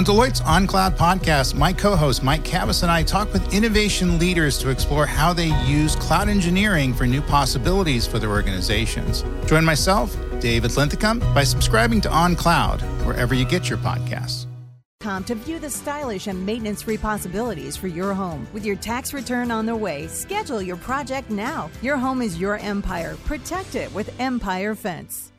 On Deloitte's OnCloud podcast, my co host Mike Kavis and I talk with innovation leaders to explore how they use cloud engineering for new possibilities for their organizations. Join myself, David Linthicum, by subscribing to OnCloud, wherever you get your podcasts. To view the stylish and maintenance free possibilities for your home. With your tax return on the way, schedule your project now. Your home is your empire. Protect it with Empire Fence.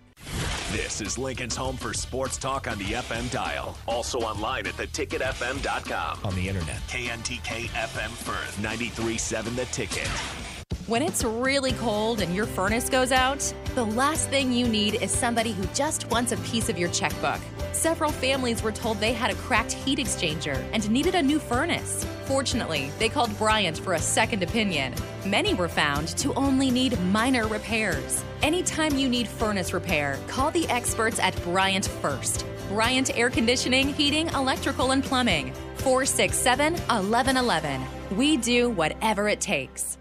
This is Lincoln's home for sports talk on the FM dial. Also online at theticketfm.com. On the internet. KNTK FM Firth, 93.7 The Ticket. When it's really cold and your furnace goes out, the last thing you need is somebody who just wants a piece of your checkbook. Several families were told they had a cracked heat exchanger and needed a new furnace. Fortunately, they called Bryant for a second opinion. Many were found to only need minor repairs. Anytime you need furnace repair, call the experts at Bryant first. Bryant Air Conditioning, Heating, Electrical, and Plumbing. 467 1111. We do whatever it takes.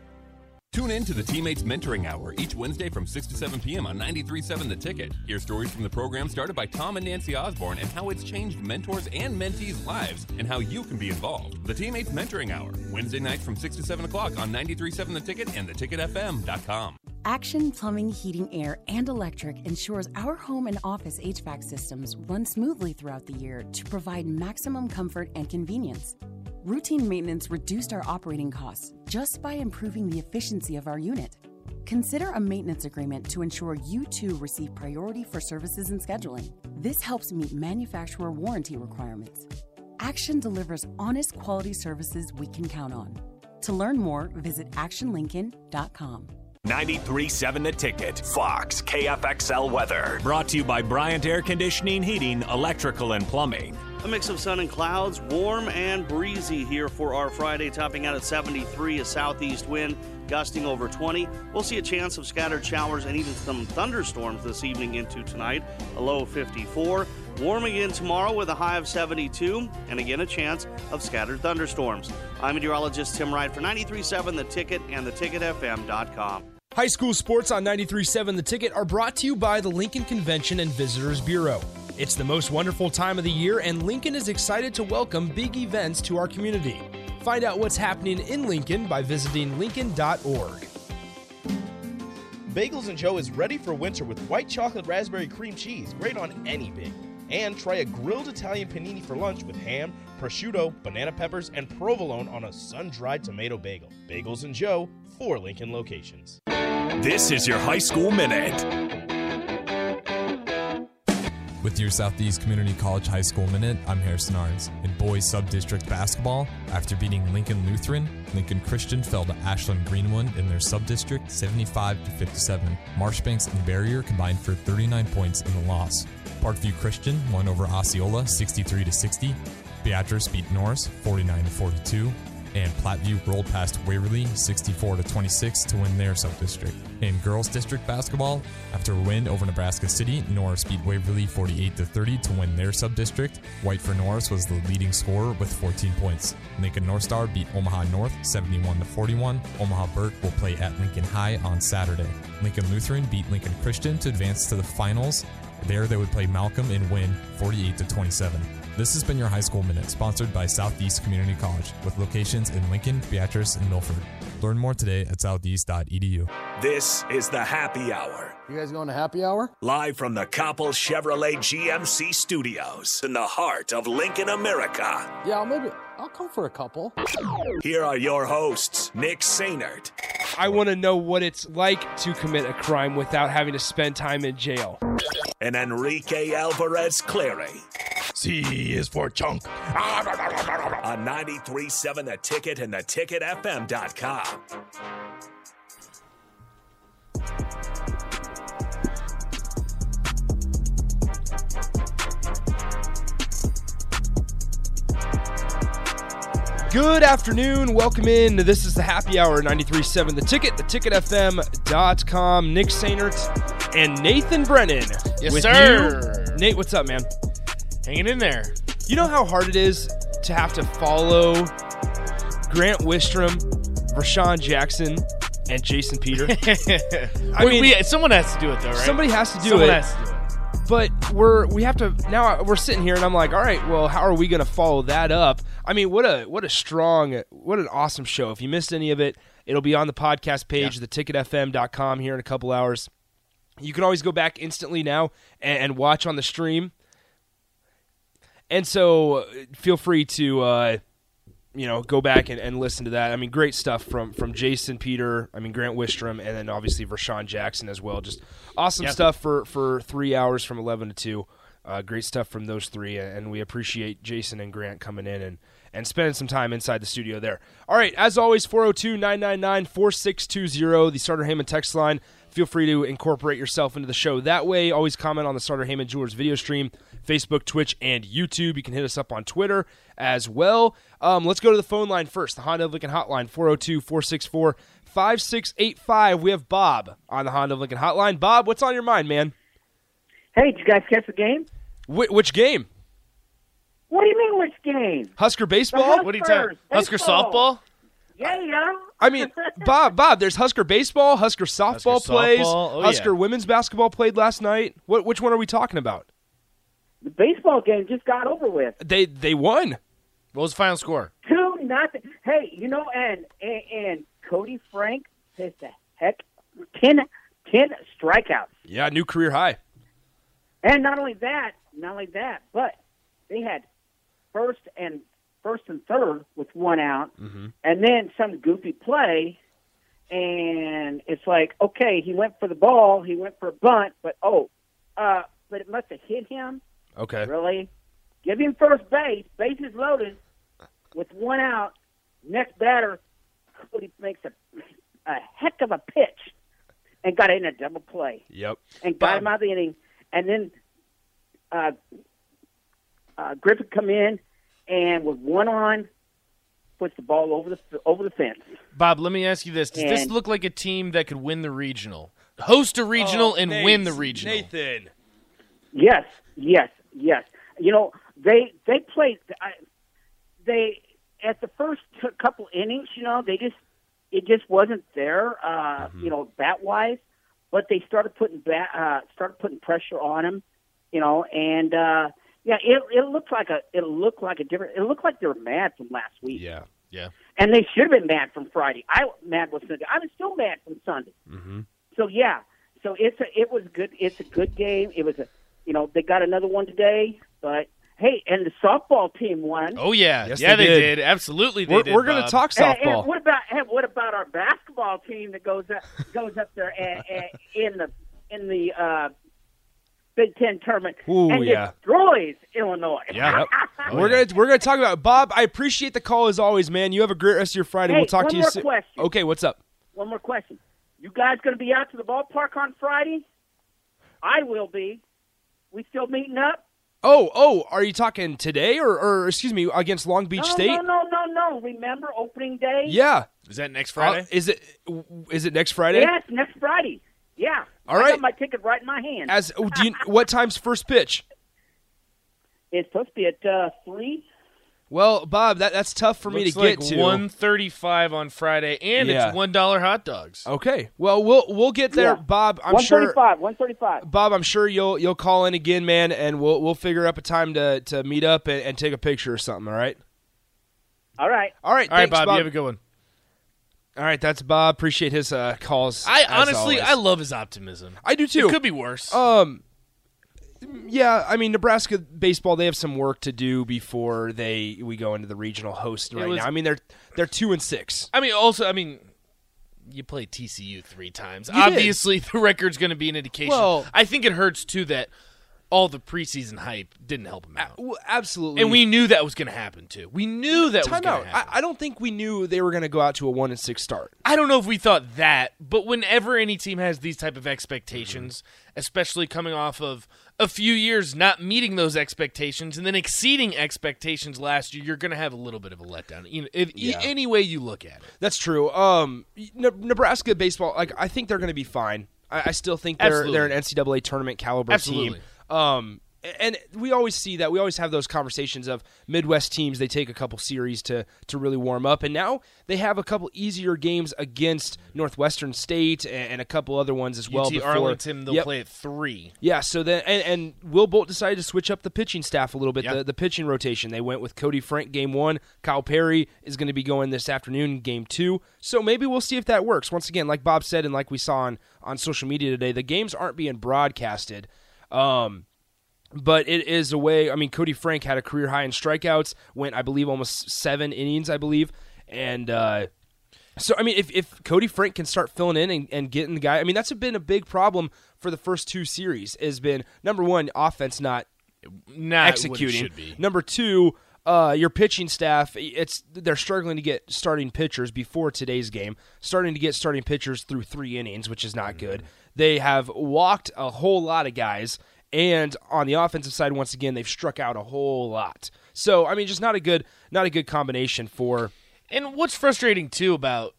Tune in to the Teammates Mentoring Hour each Wednesday from 6 to 7 p.m. on 93.7 The Ticket. Hear stories from the program started by Tom and Nancy Osborne and how it's changed mentors and mentees' lives and how you can be involved. The Teammates Mentoring Hour, Wednesday nights from 6 to 7 o'clock on 93.7 The Ticket and theticketfm.com. Action Plumbing, Heating, Air, and Electric ensures our home and office HVAC systems run smoothly throughout the year to provide maximum comfort and convenience. Routine maintenance reduced our operating costs just by improving the efficiency of our unit. Consider a maintenance agreement to ensure you too receive priority for services and scheduling. This helps meet manufacturer warranty requirements. Action delivers honest quality services we can count on. To learn more, visit actionlincoln.com. 93.7 The Ticket, Fox, KFXL Weather. Brought to you by Bryant Air Conditioning, Heating, Electrical, and Plumbing. A mix of sun and clouds, warm and breezy here for our Friday, topping out at 73, a southeast wind gusting over 20. We'll see a chance of scattered showers and even some thunderstorms this evening into tonight, a low of 54. Warm again tomorrow with a high of 72, and again a chance of scattered thunderstorms. I'm meteorologist Tim Wright for 93.7 The Ticket and theticketfm.com. High school sports on 93.7 The Ticket are brought to you by the Lincoln Convention and Visitors Bureau. It's the most wonderful time of the year, and Lincoln is excited to welcome big events to our community. Find out what's happening in Lincoln by visiting Lincoln.org. Bagels and Joe is ready for winter with white chocolate raspberry cream cheese, great on any bagel. And try a grilled Italian panini for lunch with ham, prosciutto, banana peppers, and provolone on a sun dried tomato bagel. Bagels and Joe, four Lincoln locations. This is your High School Minute. With your Southeast Community College High School Minute, I'm Harrison Arns. In boys sub-district basketball, after beating Lincoln Lutheran, Lincoln Christian fell to Ashland Greenwood in their sub-district 75 to 57. Marshbanks and Barrier combined for 39 points in the loss. Parkview Christian won over Osceola 63 to 60. Beatrice beat Norris 49 to 42 and Platteview rolled past Waverly 64 to 26 to win their sub-district. In girls district basketball, after a win over Nebraska City, Norris beat Waverly 48 to 30 to win their sub-district. White for Norris was the leading scorer with 14 points. Lincoln North Star beat Omaha North 71 to 41. Omaha Burke will play at Lincoln High on Saturday. Lincoln Lutheran beat Lincoln Christian to advance to the finals. There they would play Malcolm and win 48 to 27. This has been your High School Minute, sponsored by Southeast Community College, with locations in Lincoln, Beatrice, and Milford. Learn more today at southeast.edu. This is the Happy Hour. You guys going to happy hour? Live from the Copple Chevrolet GMC studios in the heart of Lincoln, America. Yeah, maybe I'll come for a couple. Here are your hosts, Nick Sainert. I want to know what it's like to commit a crime without having to spend time in jail. And Enrique Alvarez Clary. C is for chunk. On 93.7 The Ticket and theticketfm.com. Good afternoon. Welcome in. This is the happy hour 93.7 The Ticket, theticketfm.com. Nick Sainert and Nathan Brennan. Yes, with sir. you. Nate, what's up, man? Hanging in there. You know how hard it is to have to follow Grant Wistrom, Vershawn Jackson, and Jason Peter? I mean, we, someone has to do it though, right? Somebody has to do someone it. Has to do it. But we're we have to now we're sitting here and I'm like, all right, well, how are we going to follow that up? I mean, what a what a strong, what an awesome show. If you missed any of it, it'll be on the podcast page, yeah. theticketfm.com here in a couple hours. You can always go back instantly now and, and watch on the stream. And so uh, feel free to uh, you know, go back and, and listen to that. I mean, great stuff from from Jason Peter. I mean, Grant Wistrom, and then obviously Vershawn Jackson as well. Just awesome yep. stuff for for three hours from eleven to two. Uh, great stuff from those three, and we appreciate Jason and Grant coming in and and spending some time inside the studio there. All right, as always, 402 999 4620, the Sartor Hamann text line. Feel free to incorporate yourself into the show that way. Always comment on the Sartor Hamann Jewelers video stream, Facebook, Twitch, and YouTube. You can hit us up on Twitter as well. Um, let's go to the phone line first. The Honda of Lincoln hotline, 402 464 5685. We have Bob on the Honda of Lincoln hotline. Bob, what's on your mind, man? Hey, did you guys catch the game? Wh- which game? What do you mean, which game? Husker baseball? What are you talking? Husker softball? Yeah, yeah. I mean, Bob, Bob, there's Husker baseball, Husker softball Husker plays, softball. Oh, Husker yeah. women's basketball played last night. What which one are we talking about? The baseball game just got over with. They they won. What was the final score? Two nothing. Hey, you know, and and, and Koty Frank has the heck 10, 10 strikeouts. Yeah, new career high. And not only that, not only that, but they had first and first and third with one out, mm-hmm. and then some goofy play, and it's like, okay, he went for the ball, he went for a bunt, but oh, uh, but it must have hit him. Okay, really? Give him first base, bases loaded, with one out. Next batter, Koty makes a a heck of a pitch, and got in a double play. Yep, and got him out of the inning, and then uh, uh, Griffith come in and with one on, puts the ball over the over the fence. Bob, let me ask you this: Does this look like a team that could win the regional, host a regional, Oh, and Nate, win the regional? Nathan. Yes, yes, yes. You know they they played. I, they at the first couple innings, you know, they just it just wasn't there. Uh, Mm-hmm. You know, bat wise, but they started putting bat uh, started putting pressure on him. You know, and uh, yeah, it it looked like a it looked like a different. It looked like they were mad from last week. Yeah, yeah. and they should have been mad from Friday. I was mad was Sunday. I was still mad from Sunday. Mm-hmm. So yeah, so it's a it was good. It's a good game. It was a you know they got another one today, but hey, and the softball team won. Oh yeah, Yes, yeah, they they, did. did. Absolutely, they We're, did. we're gonna talk softball. and what about and what about our basketball team that goes up goes up there and, and in the in the uh, Big Ten tournament Ooh, and yeah. destroys Illinois? Yeah, we're gonna we're gonna talk about it. Bob. I appreciate the call as always, man. You have a great rest of your Friday. Hey, we'll talk one to you soon. question. Okay, what's up? One more question. You guys going to be out to the ballpark on Friday? I will be. We still meeting up? Oh, oh, are you talking today or, or excuse me, against Long Beach no, State? No, no, no, no. Remember opening day? Yeah. Is that next Uh, is it is it next Friday? Yes, next Friday. Yeah. All I right. got my ticket right in my hand. As oh, do you, what time's first pitch? it's supposed to be at uh, three. Well, Bob, that that's tough for me to like get to. One thirty-five on Friday, and Yeah. it's one dollar hot dogs. Okay. Well, we'll we'll get there, Yeah. Bob. I'm one sure. thirty-five. One thirty-five. Bob, I'm sure you'll you'll call in again, man, and we'll we'll figure up a time to, to meet up and, and take a picture or something. All right. All right. All right. All right, thanks, Bob, you have a good one. All right, that's Bob. Appreciate his uh, calls. I as honestly, always. I love his optimism. I do too. It could be worse. Um, yeah, I mean Nebraska baseball. They have some work to do before they we go into the regional host right was- now. I mean they're they're two and six. I mean, also, I mean, you play TCU three times. You did. Obviously, the record's going to be an indication. Well- I think it hurts too that all the preseason hype didn't help him out, absolutely. and we knew that was going to happen too. We knew that was time going out. to happen. I, I don't think we knew they were going to go out to a one and six start. I don't know if we thought that, but whenever any team has these type of expectations, especially coming off of a few years not meeting those expectations and then exceeding expectations last year, you're going to have a little bit of a letdown. You know, if, Yeah. any way you look at it. That's true. Um, Ne- Nebraska baseball, like I think they're going to be fine. I, I still think they're Absolutely. they're an NCAA tournament caliber Absolutely. team. Um, and we always see that. We always have those conversations of Midwest teams. They take a couple series to to really warm up, and now they have a couple easier games against Northwestern State and, a couple other ones as well. UT before, Arlington, they'll Yep. play at three. Yeah, so then and, and Will Bolt decided to switch up the pitching staff a little bit, Yeah. the, the pitching rotation. They went with Koty Frank game one. Kyle Perry is going to be going this afternoon, game two. So maybe we'll see if that works. Once again, like Bob said, and like we saw on, on social media today, the games aren't being broadcasted. Um, but it is a way. I mean, Koty Frank had a career high in strikeouts, went, I believe, almost seven innings, I believe. And uh, so, I mean, if, if Koty Frank can start filling in and, and getting the guy, I mean, that's been a big problem for the first two series. Has been number one, offense not Not executing. Number two, uh, your pitching staff. It's they're struggling to get starting pitchers before today's game. Starting to get starting pitchers through three innings, which is not good. They have walked a whole lot of guys, and on the offensive side, once again, they've struck out a whole lot. So, I mean, just not a good, not a good combination for. And what's frustrating too about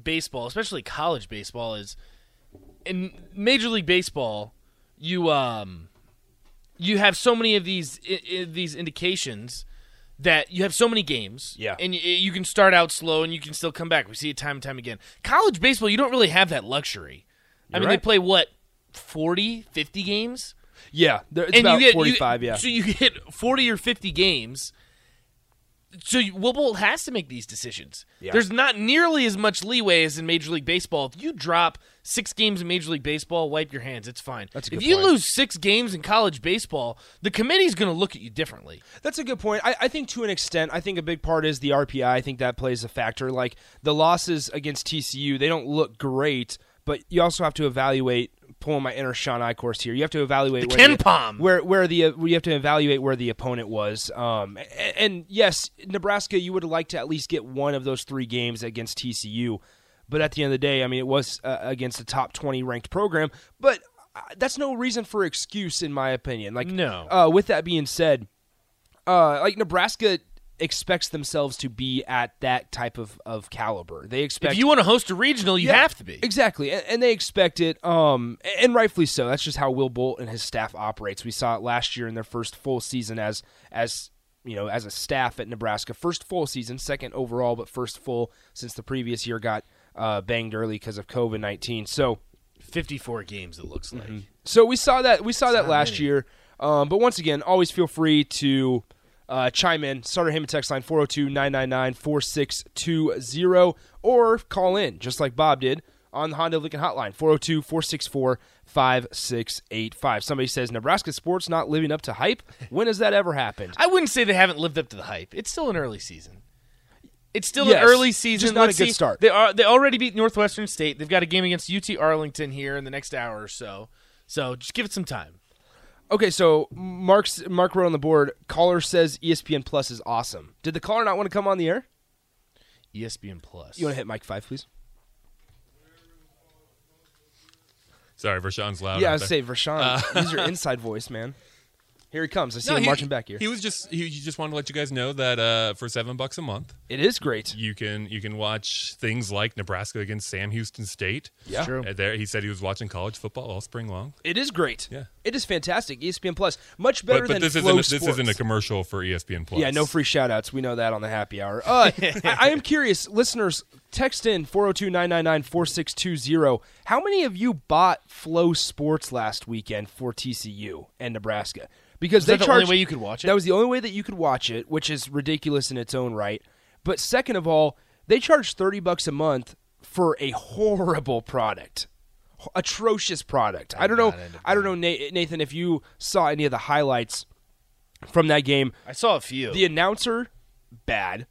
baseball, especially college baseball, is in Major League Baseball, you um, you have so many of these i- i- these indications that you have so many games, Yeah. and y- you can start out slow and you can still come back. We see it time and time again. College baseball, you don't really have that luxury. I You're mean, right. they play what 40, 50 games. Yeah, there- it's and about you get, forty-five. You, yeah, So you get forty or fifty games. So you- Will Bolt has to make these decisions. Yeah. There's not nearly as much leeway as in Major League Baseball. If you drop six games in Major League Baseball, wipe your hands. It's fine. That's a if you point. lose six games in college baseball, the committee's going to look at you differently. That's a good point. I, I think to an extent, I think a big part is the RPI. I think that plays a factor. Like the losses against TCU, they don't look great, but you also have to evaluate. Pulling my inner Sean I course here, you have to evaluate The where Ken Palm. where where the uh, you have to evaluate where the opponent was. Um, and, and yes, Nebraska, you would like to at least get one of those three games against TCU, but at the end of the day, I mean, it was uh, against a top twenty ranked program, but. uh, That's no reason for excuse, in my opinion. Like, No. Uh, with that being said, uh, like Nebraska expects themselves to be at that type of, of caliber. They expect if you want to host a regional, you Yeah, have to be. exactly, and, and they expect it, um, and rightfully so. That's just how Will Bolt and his staff operates. We saw it last year in their first full season as as you know as a staff at Nebraska. First full season, second overall, but first full since the previous year got uh, banged early because of COVID nineteen. So. 54 games, it looks like. So we saw that we saw that last many. year. Um, but once again, always feel free to uh, chime in. Sartor Hamann text line 402-999-4620 or call in just like Bob did on the Honda Lincoln hotline 402-464-5685. Somebody says Nebraska sports not living up to hype. When has that ever happened? I wouldn't say they haven't lived up to the hype. It's still an early season. It's still Yes, an early season. just not Let's a good see. start. They are they already beat Northwestern State. They've got a game against UT Arlington here in the next hour or so. So just give it some time. Okay, so Mark's Mark wrote on the board. Caller says ESPN Plus is awesome. Did the caller not want to come on the air? ESPN Plus. You want to hit Mike five, please? Sorry, Vershawn's loud. yeah, I out was say Vershawn. Uh, use your inside voice, man. Here he comes. I see No, him he- marching back here. He was just he, he just wanted to let you guys know that uh, for seven bucks a month, it is great. you can you can watch things like Nebraska against Sam Houston State. Yeah. True. Uh, there he said he was watching college football all spring long. It is great. Yeah. It is fantastic. ESPN Plus, much better But, but than this Flow isn't this Sports. isn't a commercial for ESPN Plus. Yeah, no free shout outs. We know that on the happy hour. Uh, I, I am curious, listeners, text in 402 999 4620. How many of you bought FloSports last weekend for TCU and Nebraska? Because Was they that the charge, only way you could watch it? That was the only way that you could watch it, which is ridiculous in its own right. But second of all, they charge 30 bucks a month for a horrible product. Atrocious product. I don't know. I don't know, Nathan, if you saw any of the highlights from that game. I saw a few. The announcer, bad.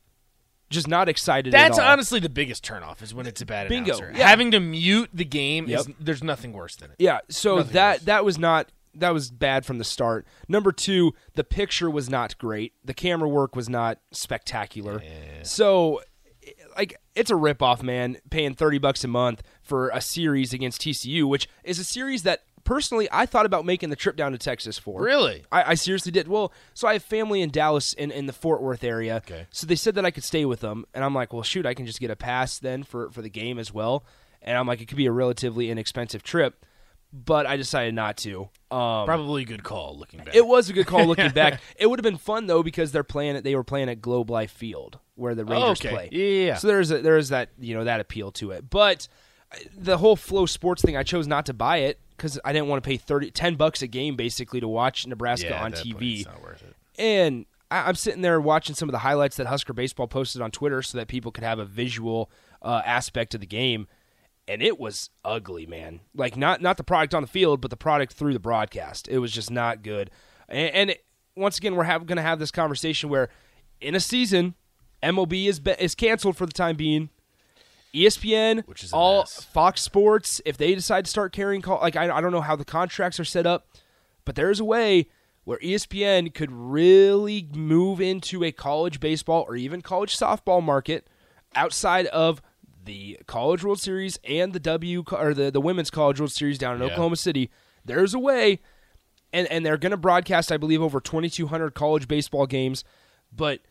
Just not excited. That's at all. honestly the biggest turnoff is when it's a bad Bingo. announcer. Yeah. Having to mute the game is there's nothing worse than it. Yeah, so Nothing that that was not that was bad from the start. Number two, the picture was not great. The camera work was not spectacular. So, like, it's a ripoff, man. Paying thirty bucks a month for a series against TCU, which is a series that personally I thought about making the trip down to Texas for. Really? I, I seriously did. Well, so I have family in Dallas in, in the Fort Worth area. Okay. So they said that I could stay with them, and I'm like, well, shoot, I can just get a pass then for for the game as well. And I'm like, it could be a relatively inexpensive trip. But I decided not to. Um, Probably a good call looking back. It was a good call looking back. It would have been fun though because they're playing it. They were playing at Globe Life Field where the Rangers okay. play. Yeah. So there's a, there's that you know that appeal to it. But uh, the whole FloSports thing, I chose not to buy it because I didn't want to pay 30, 10 bucks a game basically to watch Nebraska Yeah, on TV. not worth it. And I, I'm sitting there watching some of the highlights that Husker Baseball posted on Twitter so that people could have a visual uh, aspect of the game. And it was ugly, man. Like not not the product on the field, but the product through the broadcast. It was just not good. And, and it, once again, we're going to have this conversation where, in a season, MLB is be, is canceled for the time being. ESPN, Which is all mess. Fox Sports, if they decide to start carrying call, like I, I don't know how the contracts are set up, but there's a way where ESPN could really move into a college baseball or even college softball market outside of the College World Series and the W or the, the Women's College World Series down in Yeah. Oklahoma City. There's a way, and and they're going to broadcast, I believe, over 2,200 college baseball games, but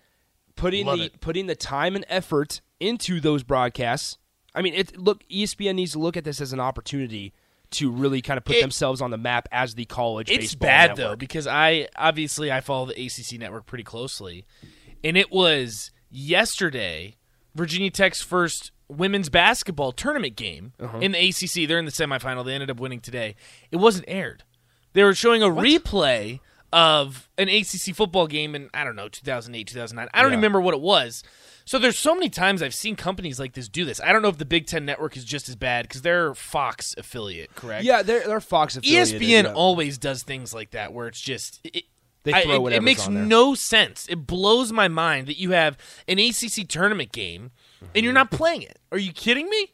putting Love the it. putting the time and effort into those broadcasts. I mean, it look ESPN needs to look at this as an opportunity to really kind of put It- themselves on the map as the college. It's bad network. though because I obviously I follow the ACC network pretty closely, and it was yesterday Virginia Tech's first women's basketball tournament game Uh-huh. in the ACC. They're in the semifinal. They ended up winning today. It wasn't aired. They were showing a replay of an ACC football game in I don't know 2008 2009. I don't Yeah. remember what it was. So there's so many times I've seen companies like this do this. I don't know if the Big Ten Network is just as bad because they're Fox affiliate, correct? Yeah, they're they're Fox affiliated. ESPN yeah. always does things like that where it's just it, They I- throw it, it makes no sense. It blows my mind that you have an ACC tournament game and you're not playing it. Are you kidding me?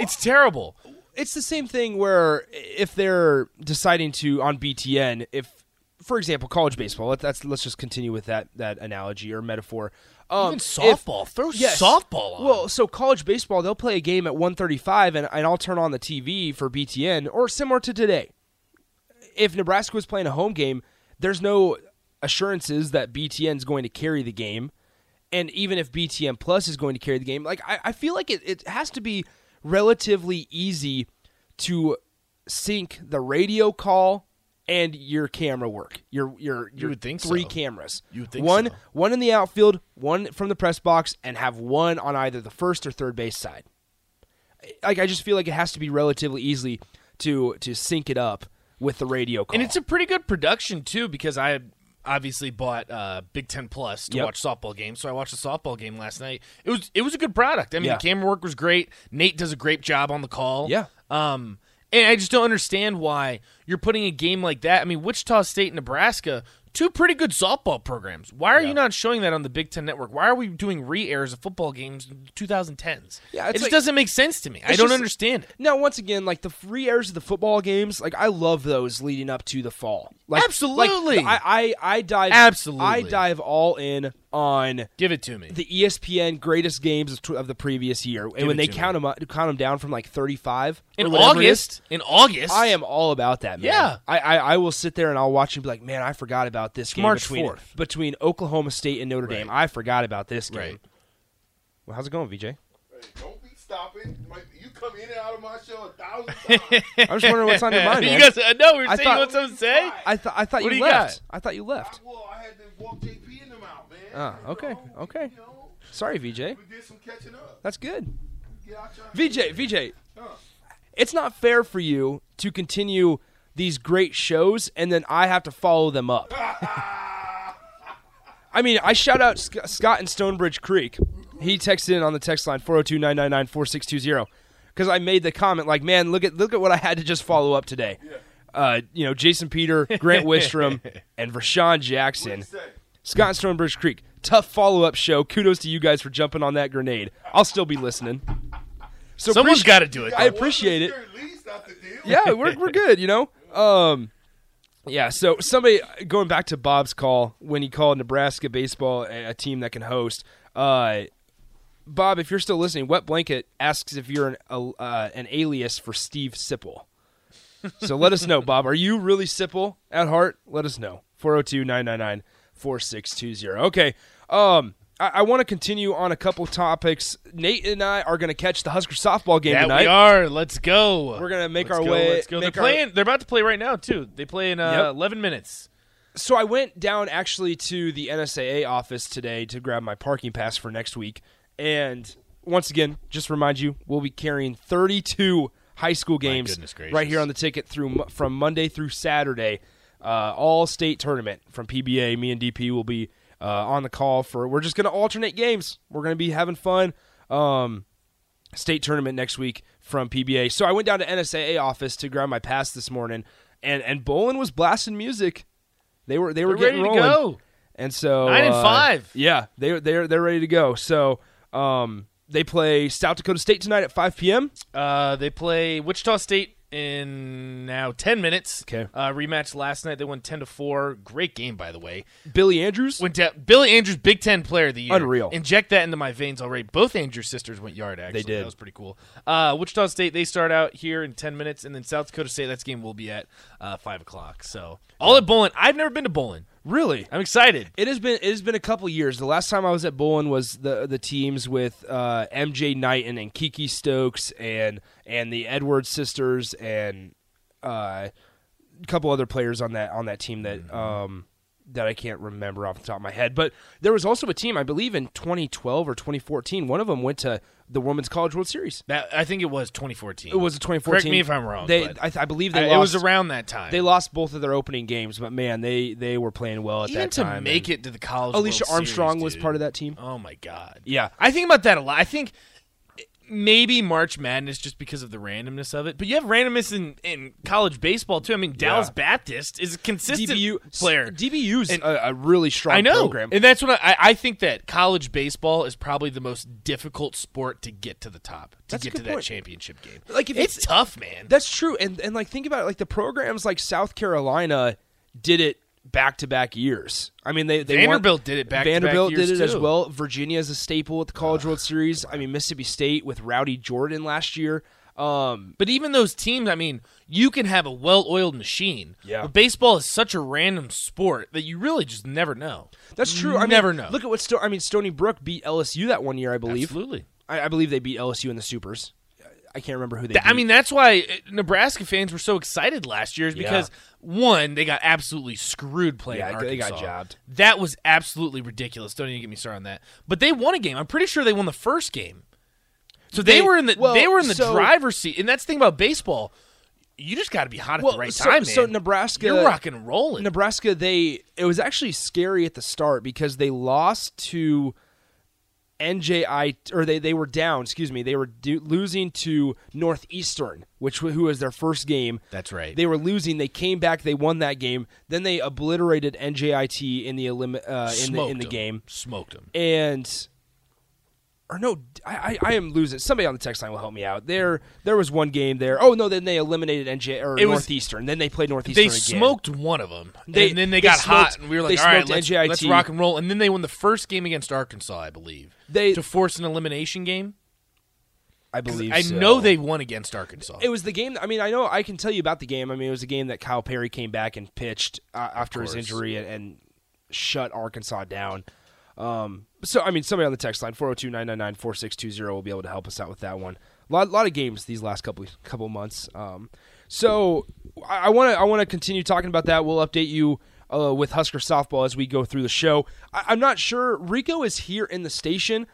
it's terrible. it's the same thing where if they're deciding to on BTN, if for example college baseball, let, that's let's just continue with that that analogy or metaphor. Um, Even if- softball, throw softball on. Well, so college baseball, they'll play a game at 1:35, and, and I'll turn on the TV for BTN, or similar to today. If Nebraska was playing a home game, there's no assurances that BTN is going to carry the game, and even if BTN Plus is going to carry the game, like I, I feel like it, it has to be relatively easy to sync the radio call and your camera work. Your your your would think three so. cameras. You would think one so. one in the outfield, one from the press box, and have one on either the first or third base side. Like I just feel like it has to be relatively easy to to sync it up with the radio call. And it's a pretty good production too because I obviously bought uh, Big Ten Plus to Yep. watch softball games. So I watched the softball game last night. It was it was a good product. I mean, Yeah. the camera work was great. Nate does a great job on the call. Yeah. Um, and I just don't understand why you're putting a game like that. I mean, Wichita State, Nebraska, two pretty good softball programs. Why are you not showing that on the Big Ten Network? Why are we doing re-airs of football games in 2010s? Yeah, it just like- doesn't make sense to me. I don't just- understand it. Now, once again, like the free airs of the football games, like I love those leading up to the fall. Like, Absolutely. like, I, I I dive Absolutely. I dive all in on Give it to me. the ESPN greatest games of, tw- of the previous year, and when they to count them up, count them down from like thirty five In August, in August, I am all about that. Man. Yeah. I, I I will sit there and I'll watch and be like, man, I forgot about this game March between 4th. between Oklahoma State and Notre Dame. I forgot about this game. Right. Well, how's it going, VJ? Don't be stopping. Like, You come in and out of my show a thousand times. I'm just wondering what's on your mind, you guys, uh, no, we were I saying thought- you want something to say. I thought I thought What you, you left. got? I thought you left. well, I had to walk JP and them out, man. Ah, okay, okay. Sorry, VJ. We did some catching up. That's good. Get out your VJ, VJ. It's not fair for you to continue these great shows and then I have to follow them up. I mean, I shout out Sc- Scott in Stonebridge Creek. He texted in on the text line 402-999-4620 because I made the comment like, "Man, look at look at what I had to just follow up today." Uh, you know, Jason Peter, Grant Wistrom, and Vershawn Jackson. Scott in Stonebridge Creek. Tough follow up show. Kudos to you guys for jumping on that grenade. I'll still be listening. So Someone's appreci- gotta do it, I appreciate it. Yeah, we're we're good, you know. Um, yeah. So somebody going back to Bob's call when he called Nebraska baseball a, a team that can host. Uh, Bob, if you're still listening, Wet Blanket asks if you're an uh, an alias for Steve Sipple. So let us know, Bob. Are you really Sipple at heart? Let us know. 402 999 4620. Okay. Um, I, I want to continue on a couple topics. Nate and I are going to catch the Husker softball game yeah, tonight. we are. Let's go. We're gonna make Let's our go, way- Let's go. They're make our- playing. They're about to play right now too. They play in uh, Yep. 11 minutes. So I went down actually to the NSAA office today to grab my parking pass for next week. And once again, just remind you, we'll be carrying 32 high school games right here on the ticket through from Monday through Saturday. Uh, all state tournament from PBA. Me and DP will be uh, on the call for. We're just going to alternate games. We're going to be having fun. Um, state tournament next week from PBA. So I went down to NSAA office to grab my pass this morning, and and Bowlin was blasting music. They were they were They're getting ready to go. And so Nine and uh, five. Yeah, they they're they're ready to go. So um, they play South Dakota State tonight at 5 p.m. Uh, they play Wichita State in now 10 minutes. Okay. Uh, rematch last night. They won 10 to 4. Great game, by the way. Billie Andrews went down. Billie Andrews, Big Ten Player of the Year. Unreal. Inject that into my veins already. Both Andrews sisters went yard. Actually, did. That was pretty cool. Uh, Wichita State they start out here in 10 minutes, and then South Dakota State. That game will be at uh, five o'clock. So all at Bowlin. I've never been to Bowlin. Really, I'm excited. It has been it has been a couple years. The last time I was at Bowlin was the the teams with uh, MJ Knighten and Kiki Stokes and and the Edwards sisters and uh, a couple other players on that on that team that um, that I can't remember off the top of my head. But there was also a team I believe in 2012 or 2014. One of them went to the Women's College World Series. That I think it was 2014. It was a 2014. Correct me if I'm wrong. They, I, th- I believe they I- lost. It was around that time. They lost both of their opening games, but man, they they were playing well at Even that to time. make and it to the college. Alicia World Armstrong Series, was part of that team. Oh my god. Yeah. I think about that a lot. I think maybe March Madness just because of the randomness of it, but you have randomness in, in college baseball too. I mean, Dallas Yeah. Baptist is a consistent DBU player. DBU's And- a, a really strong I know, program. and that's what I, I- think that college baseball is probably the most difficult sport to get to the top, to That's get to good that championship game. like if it's tough, man. That's true, and and like think about it, like the programs like South Carolina did it back to back years. I mean, they, they won- Vanderbilt did it back-to-back Vanderbilt did it as well. Virginia is a staple at the College World Series. I mean, Mississippi State with Rowdy Jordan last year. Um, But even those teams, I mean, you can have a well-oiled machine. Yeah. But baseball is such a random sport that you really just never know. That's true. You I mean, never know. Look at what Sto- I mean. Stony Brook beat LSU that one year, I believe. Absolutely. I, I believe they beat LSU in the Supers. I can't remember who they. Th- I beat. mean, that's why uh, Nebraska fans were so excited last year, is because one, they got absolutely screwed playing. Yeah, they got Arkansas. jobbed. That was absolutely ridiculous. Don't even get me started on that. But they won a game. I'm pretty sure they won the first game. So they, They- were in the well, they were in the so- driver's seat, and that's the thing about baseball. You just got to be hot at well, the right so, time, man. so Nebraska, you're rocking and rolling. Nebraska, they it was actually scary at the start because they lost to NJI or they they were down. Excuse me, they were do, losing to Northeastern, which who was their first game. That's right. They were losing. They came back. They won that game. Then they obliterated NJIT in the elim- uh, in the in the game. Smoked them. And or no, I, I I am losing. Somebody on the text line will help me out. There there was one game there. Oh no, then they eliminated NJ or It was- Northeastern. Then they played Northeastern. They again. smoked one of them, They- and then they, they got hot, smoked- and we were they like, "All right, smoked let's, NJIT. let's rock and roll." And then they won the first game against Arkansas, I believe, They to force an elimination game. I believe I so. know they won against Arkansas. It was the game. I mean, I know I can tell you about the game. I mean, it was a game that Kyle Perry came back and pitched uh, after his course. injury and, and shut Arkansas down. Um, so, I mean, somebody on the text line 402 999 4620 will be able to help us out with that one. A lot, lot of games these last couple couple months. Um, so I want to I want to continue talking about that. We'll update you uh, with Husker softball as we go through the show. I, I'm not sure Rico is here in the station,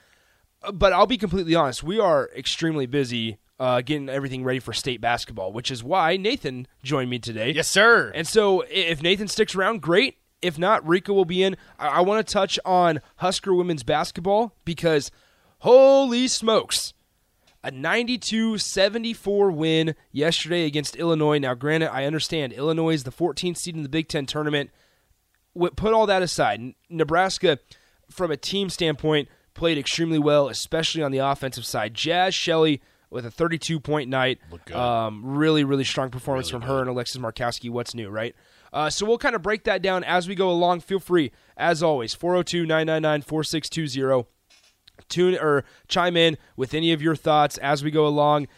uh, but I'll be completely honest. We are extremely busy uh, getting everything ready for state basketball, which is why Nathan joined me today. yes, sir. And so if Nathan sticks around, great. If not, Rico will be in. I, I want to touch on Husker women's basketball because holy smokes. A 92 74 win yesterday against Illinois. Now, granted, I understand Illinois is the 14th seed in the Big Ten tournament. Put all that aside. Nebraska, from a team standpoint, played extremely well, especially on the offensive side. Jaz Shelley with a 32 point night. Um, really, really strong performance from her and Alexis Markowski. What's new, right? Uh, so we'll kind of break that down as we go along. Feel free, as always, 402 999 4620. Tune or chime in with any of your thoughts as we go along.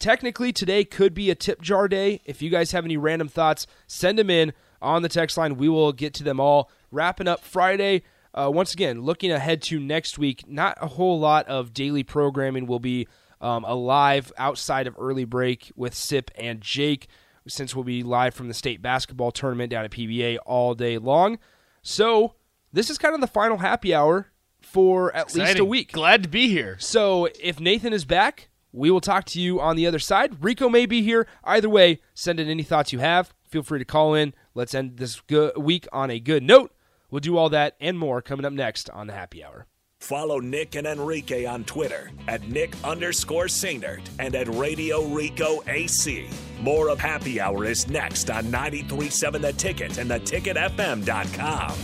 Technically, today could be a tip jar day. If you guys have any random thoughts, send them in on the text line. We will get to them all. Wrapping up Friday. uh, once again, looking ahead to next week, not a whole lot of daily programming will be um, alive outside of early break with Sip and Jake, since we'll be live from the state basketball tournament down at PBA all day long. So this is kind of the final happy hour for at least a week. Glad to be here. So if Nathan is back, we will talk to you on the other side. Rico may be here. Either way, send in any thoughts you have. Feel free to call in. Let's end this good week on a good note. We'll do all that and more coming up next on the Happy Hour. Follow Nick and Enrique on Twitter at Nick underscore Sainert and at Radio Rico AC. More of Happy Hour is next on 937 The Ticket and theticketfm.com.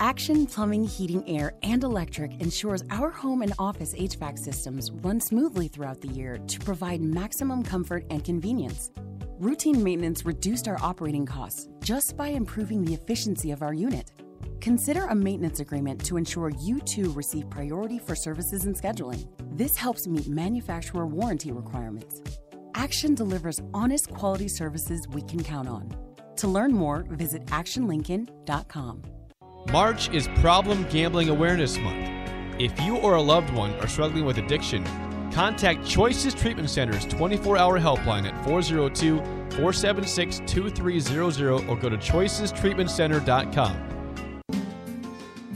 Action Plumbing, Heating, Air, and Electric ensures our home and office HVAC systems run smoothly throughout the year to provide maximum comfort and convenience. Routine maintenance reduced our operating costs just by improving the efficiency of our unit. Consider a maintenance agreement to ensure you too receive priority for services and scheduling. This helps meet manufacturer warranty requirements. Action delivers honest quality services we can count on. To learn more, visit actionlincoln.com. March is Problem Gambling Awareness Month. If you or a loved one are struggling with addiction, contact Choices Treatment Center's 24 hour helpline at 402 476 2300 or go to choicestreatmentcenter.com.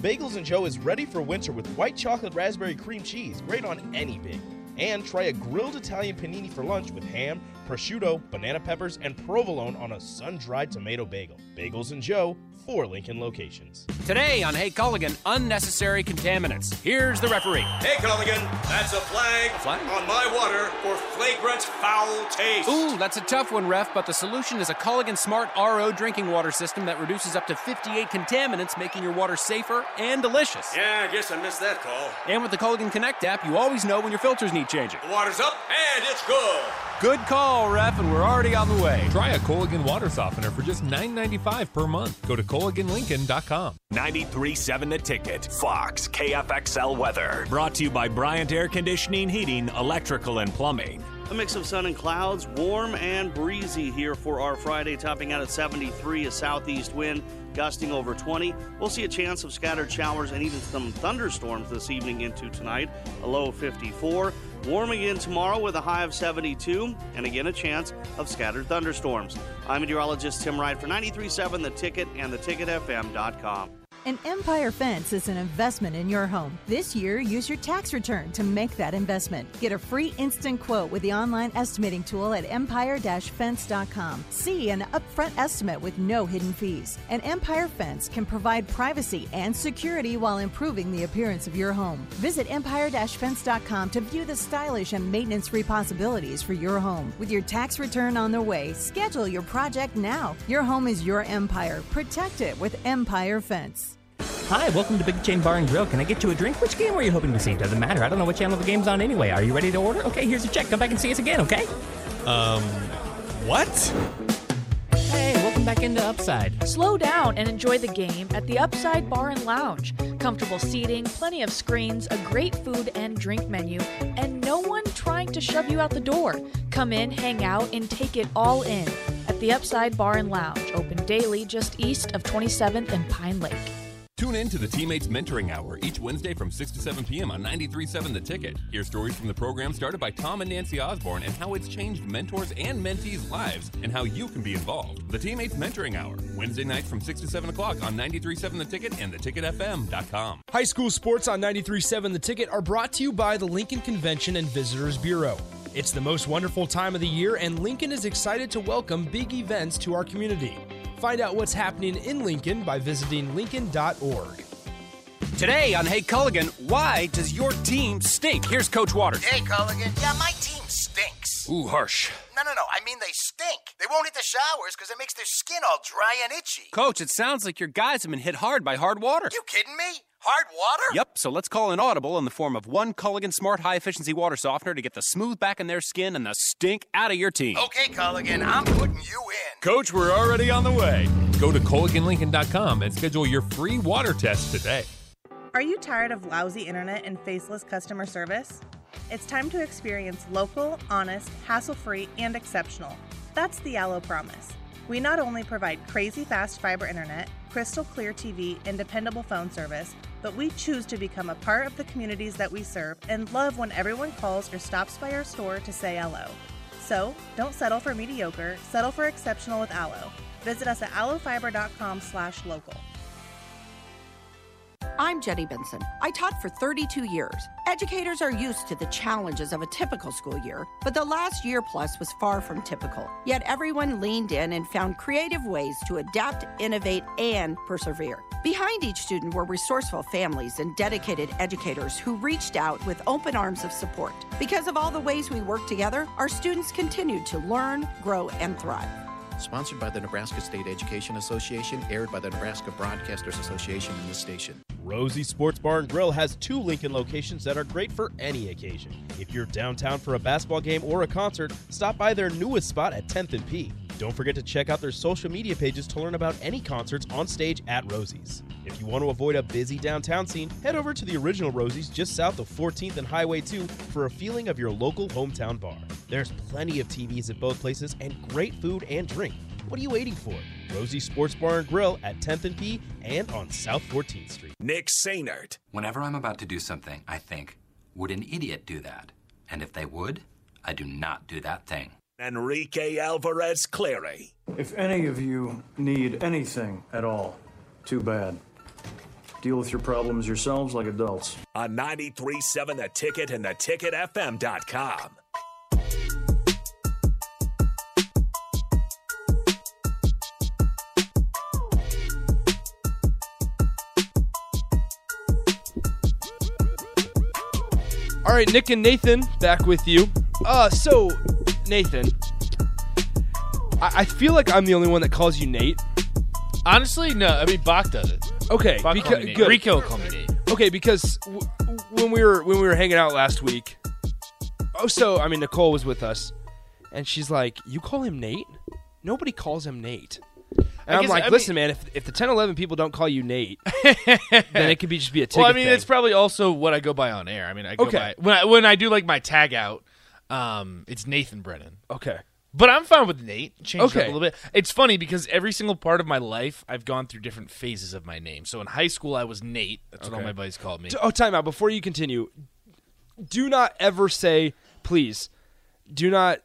Bagels and Joe is ready for winter with white chocolate raspberry cream cheese, great on any big. And try a grilled Italian panini for lunch with ham, prosciutto, banana peppers, and provolone on a sun-dried tomato bagel. Bagels and Joe, four Lincoln locations. Today on Hey Culligan, unnecessary contaminants. Here's the referee. Hey, Culligan, that's a flag, flag? on my water for flagrant foul taste. Ooh, that's a tough one, ref, but the solution is a Culligan Smart RO drinking water system that reduces up to 58 contaminants, making your water safer and delicious. Yeah, I guess I missed that call. And with the Culligan Connect app, you always know when your filters need changing. The water's up and it's good. Good call, ref, and we're already on the way. Try a Culligan water softener for just $9.95 per month. Go to CulliganLincoln.com. 937 The Ticket, Fox, KFXL Weather. Brought to you by Bryant Air Conditioning, Heating, Electrical, and Plumbing. A mix of sun and clouds, warm and breezy here for our Friday, topping out at 73, a southeast wind gusting over 20. We'll see a chance of scattered showers and even some thunderstorms this evening into tonight, a low of 54. Warm again tomorrow with a high of 72, and again a chance of scattered thunderstorms. I'm meteorologist Tim Wright for 93.7 The Ticket and theticketfm.com. An Empire Fence is an investment in your home. This year, use your tax return to make that investment. Get a free instant quote with the online estimating tool at empire-fence.com. See an upfront estimate with no hidden fees. An Empire Fence can provide privacy and security while improving the appearance of your home. Visit empire-fence.com to view the stylish and maintenance-free possibilities for your home. With your tax return on the way, schedule your project now. Your home is your empire. Protect it with Empire Fence. Hi, welcome to Big Chain Bar and Grill. Can I get you a drink? Which game were you hoping to see? Doesn't matter. I don't know what channel the game's on anyway. Are you ready to order? Okay, here's your check. Come back and see us again, okay? Um, what? Hey, welcome back into Upside. Slow down and enjoy the game at the Upside Bar and Lounge. Comfortable seating, plenty of screens, a great food and drink menu, and no one trying to shove you out the door. Come in, hang out, and take it all in at the Upside Bar and Lounge, open daily just east of 27th and Pine Lake. Tune in to the Teammates Mentoring Hour each Wednesday from 6 to 7 p.m. on 93.7 The Ticket. Hear stories from the program started by Tom and Nancy Osborne and how it's changed mentors and mentees' lives and how you can be involved. The Teammates Mentoring Hour, Wednesday nights from 6 to 7 o'clock on 93.7 The Ticket and theticketfm.com. High school sports on 93.7 The Ticket are brought to you by the Lincoln Convention and Visitors Bureau. It's the most wonderful time of the year, and Lincoln is excited to welcome big events to our community. Find out what's happening in Lincoln by visiting Lincoln.org. Today on Hey Culligan, why does your team stink? Here's Coach Waters. Hey, Culligan. Yeah, my team stinks. Ooh, harsh. No, no, no. I mean, they stink. They won't hit the showers because it makes their skin all dry and itchy. Coach, it sounds like your guys have been hit hard by hard water. You kidding me? Hard water? Yep, so let's call an audible in the form of one Culligan Smart High Efficiency Water Softener to get the smooth back in their skin and the stink out of your team. Okay, Culligan, I'm putting you in. Coach, we're already on the way. Go to CulliganLincoln.com and schedule your free water test today. Are you tired of lousy internet and faceless customer service? It's time to experience local, honest, hassle free, and exceptional. That's the Allo Promise. We not only provide crazy fast fiber internet, crystal clear TV, and dependable phone service, but we choose to become a part of the communities that we serve and love when everyone calls or stops by our store to say hello. So, don't settle for mediocre, settle for exceptional with Allo. Visit us at allofiber.com slash local. I'm Jenny Benson. I taught for 32 years. Educators are used to the challenges of a typical school year, but the last year plus was far from typical. Yet everyone leaned in and found creative ways to adapt, innovate, and persevere. Behind each student were resourceful families and dedicated educators who reached out with open arms of support. Because of all the ways we work together, our students continued to learn, grow, and thrive. Sponsored by the Nebraska State Education Association, aired by the Nebraska Broadcasters Association in this station. Rosie Sports Bar and Grill has two Lincoln locations that are great for any occasion. If you're downtown for a basketball game or a concert, stop by their newest spot at 10th and P. Don't forget to check out their social media pages to learn about any concerts on stage at Rosie's. If you want to avoid a busy downtown scene, head over to the original Rosie's just south of 14th and Highway 2 for a feeling of your local hometown bar. There's plenty of TVs at both places and great food and drink. What are you waiting for? Rosie Sports Bar and Grill at 10th and P and on South 14th Street. Nick Sainert. Whenever I'm about to do something, I think, would an idiot do that? And if they would, I do not do that thing. Enrique Alvarez Clary. If any of you need anything at all, too bad. Deal with your problems yourselves like adults. On 93.7 The Ticket and theticketfm.com. All right, Nick and Nathan back with you. Uh, so Nathan, I, I feel like I'm the only one that calls you Nate. Honestly, no. I mean, Bach does it. Okay, Bach beca- called me Nate. good. Rico will call me Nate. Okay, because w- when we were when we were hanging out last week, oh, so I mean Nicole was with us, and she's like, "You call him Nate? Nobody calls him Nate." And I I'm guess- like, I "Listen, man, if if the 10, 11 people don't call you Nate, then it could be just be a ticket." Well, I mean, thing. it's probably also what I go by on air. I mean, I go Okay. by when I, when I do like my tag out. Um, it's Nathan Brennan. Okay. But I'm fine with Nate. Change it up Okay. a little bit. It's funny because every single part of my life, I've gone through different phases of my name. So in high school, I was Nate. That's what all my buddies called me. Oh, time out. Before you continue, do not ever say, please, do not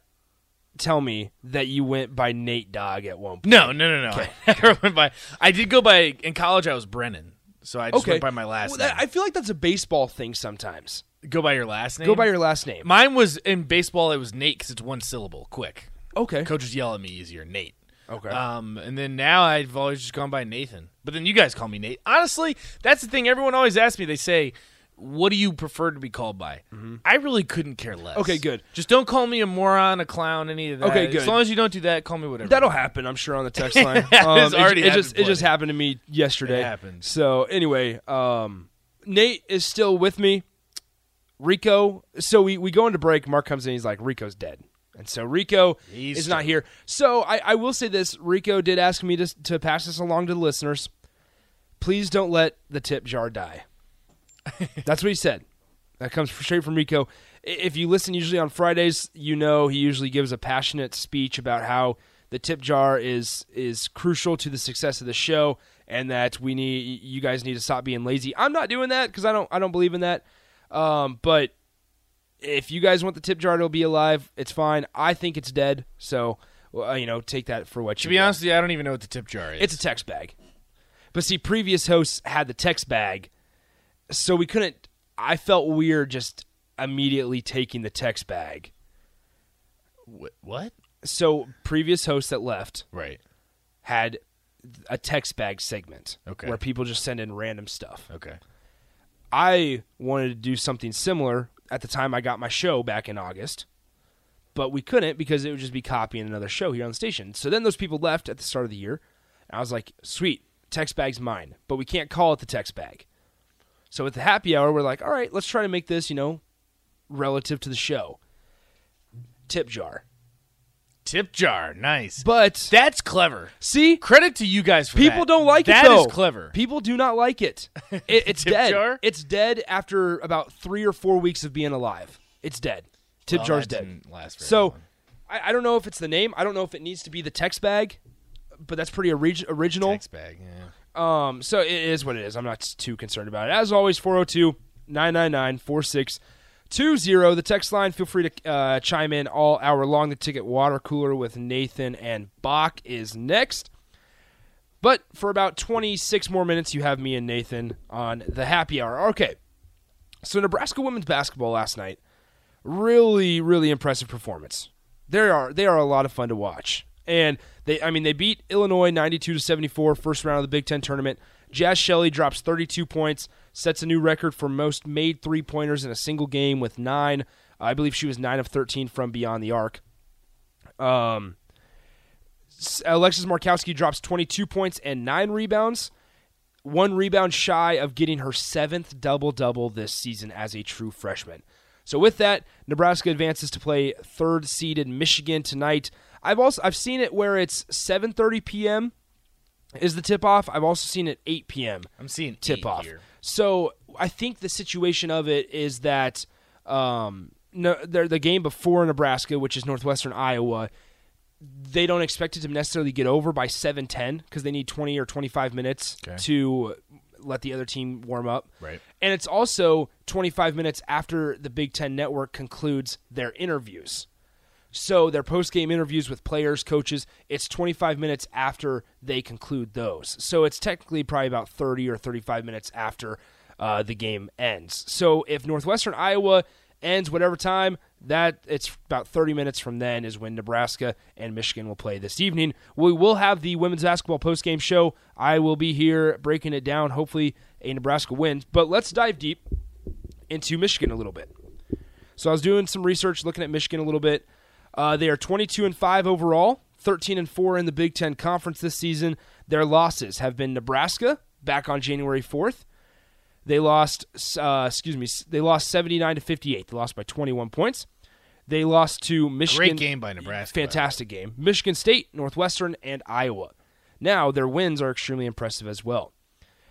tell me that you went by Nate Dog at one point. No, no, no, no. I never went by. I did go by in college. I was Brennan, so I just okay. went by my last Well, that- I feel like that's a baseball thing sometimes. Go by your last name. Go by your last name. Mine was in baseball. It was Nate because it's one syllable, quick. Okay. Coaches yell at me easier, Nate. Okay. Um, and then now I've always just gone by Nathan. But then you guys call me Nate. Honestly, that's the thing. Everyone always asks me. They say, "What do you prefer to be called by?" I really couldn't care less. Mm-hmm. Okay, good. Just don't call me a moron, a clown, any of that. Okay, good. As long as you don't do that, call me whatever. That'll happen, I'm sure, on the text line. Um, That has it- already it, just happened it just happened to me yesterday. It happened. So anyway, um, Nate is still with me. Rico. So we, we go into break. Mark comes in. He's like, Rico's dead. And so Rico He's is not here. So I, I will say this: Rico did ask me to to pass this along to the listeners. Please don't let the tip jar die. That's what he said. That comes straight from Rico. If you listen usually on Fridays, you know he usually gives a passionate speech about how the tip jar is is crucial to the success of the show and that we need you guys need to stop being lazy. I'm not doing that because I don't I don't believe in that. Um, but if you guys want the tip jar to be alive, it's fine. I think it's dead. So uh, you know, take that for what To you be will. honest with you, I don't even know what the tip jar is. It's a text bag. But see, previous hosts had the text bag, so we couldn't. I felt weird just immediately taking the text bag. what? So previous hosts that left, Right. had a text bag segment, Okay. where people just send in random stuff. Okay. I wanted to do something similar at the time I got my show back in August, but we couldn't because it would just be copying another show here on the station. So then those people left at the start of the year, and I was like, "Sweet, text bag's mine," but we can't call it the text bag. So at the happy hour, we're like, "All right, let's try to make this, you know, relative to the show." Tip jar. Tip jar, nice. But that's clever. See, credit to you guys for People that. don't like That it though. is clever. People do not like it. it it's Tip dead. jar? It's dead after about three or four weeks of being alive. It's dead. Tip Well, jar's that dead. didn't last very so. I, I don't know if it's the name. I don't know if it needs to be the text bag, but that's pretty orig- original. Text bag, yeah. Um, so it is what it is. I'm not too concerned about it. As always, 402 999 4620. The text line, feel free to uh, chime in all hour long. The ticket water cooler with Nathan and Bach is next. But for about 26 more minutes, you have me and Nathan on the happy hour. Okay. So, Nebraska women's basketball last night, really, really impressive performance. They are they are a lot of fun to watch, and they I mean they beat Illinois 92 to 74 first round of the Big Ten tournament. Jaz Shelley drops 32 points, sets a new record for most made three pointers in a single game with nine. I believe she was nine of 13 from beyond the arc. Um, Alexis Markowski drops 22 points and nine rebounds, one rebound shy of getting her seventh double double this season as a true freshman. So with that, Nebraska advances to play third seeded Michigan tonight. I've also I've seen it where it's 7:30 p.m. is the tip off. I've also seen it 8 p.m. I'm seeing tip off. Here. So I think the situation of it is that um, no, the game before Nebraska, which is Northwestern Iowa, they don't expect it to necessarily get over by 7-10 because they need 20 or 25 minutes Okay. to let the other team warm up. Right. And it's also 25 minutes after the Big Ten Network concludes their interviews. So their post-game interviews with players, coaches, it's 25 minutes after they conclude those. So it's technically probably about 30 or 35 minutes after uh, the game ends. So if Northwestern Iowa ends whatever time, that it's about 30 minutes from then is when Nebraska and Michigan will play this evening. We will have the women's basketball post-game show. I will be here breaking it down. Hopefully a Nebraska wins. But let's dive deep into Michigan a little bit. So I was doing some research, looking at Michigan a little bit. Uh, they are 22 and five overall, 13 and four in the Big Ten Conference this season. Their losses have been Nebraska back on January 4th. They lost, uh, excuse me, they lost 79 to 58. They lost by 21 points. They lost to Michigan. Great game by Nebraska, by. Fantastic game. Michigan State, Northwestern, and Iowa. Now their wins are extremely impressive as well.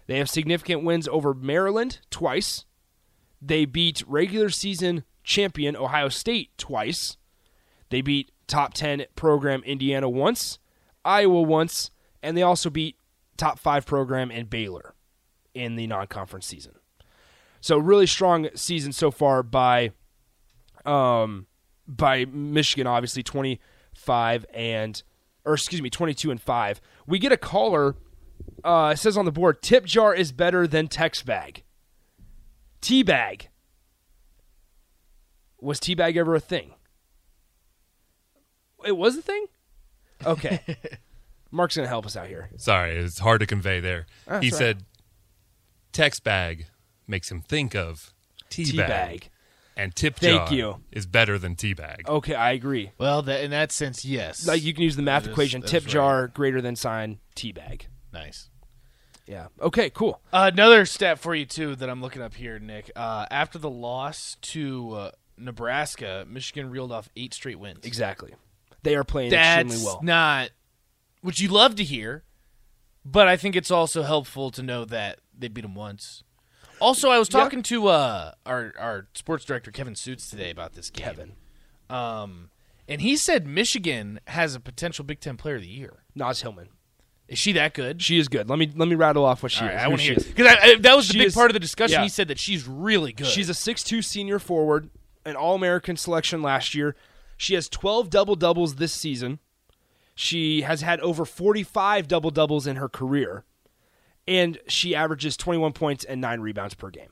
They have significant wins over Maryland twice. They beat regular season champion Ohio State twice. They beat top 10 program Indiana once, Iowa once, and they also beat top 5 program in Baylor in the non-conference season. So really strong season so far by um by Michigan obviously 25 and or excuse me 22 and 5. We get a caller uh it says on the board tip jar is better than text bag. Tea bag. Was tea bag ever a thing? It was a thing? Okay. Mark's going to help us out here. Sorry, it's hard to convey there. That's he all right. said text bag makes him think of tea, Tea bag. bag. And tip Thank jar you. is better than tea bag. Okay, I agree. Well, that, in that sense, yes. Like you can use the math That is- equation that's tip right. jar greater than sign tea bag. Nice. Yeah. Okay, cool. Uh, another stat for you too that I'm looking up here, Nick. Uh, after the loss to uh, Nebraska, Michigan reeled off eight straight wins. Exactly. They are playing That's extremely well. not which you love to hear, but I think it's also helpful to know that they beat them once. Also, I was talking to uh, our our sports director Kevin Suits today about this game. Kevin. um, and he said Michigan has a potential Big Ten Player of the Year. Naz Hillmon. Is she that good? She is good. Let me let me rattle off what she All is. right, I want to hear because that was the She big is- part of the discussion. yeah. He said that she's really good. She's a six-two senior forward, an All American selection last year. She has 12 double doubles this season. She has had over 45 double doubles in her career. And she averages 21 points and 9 rebounds per game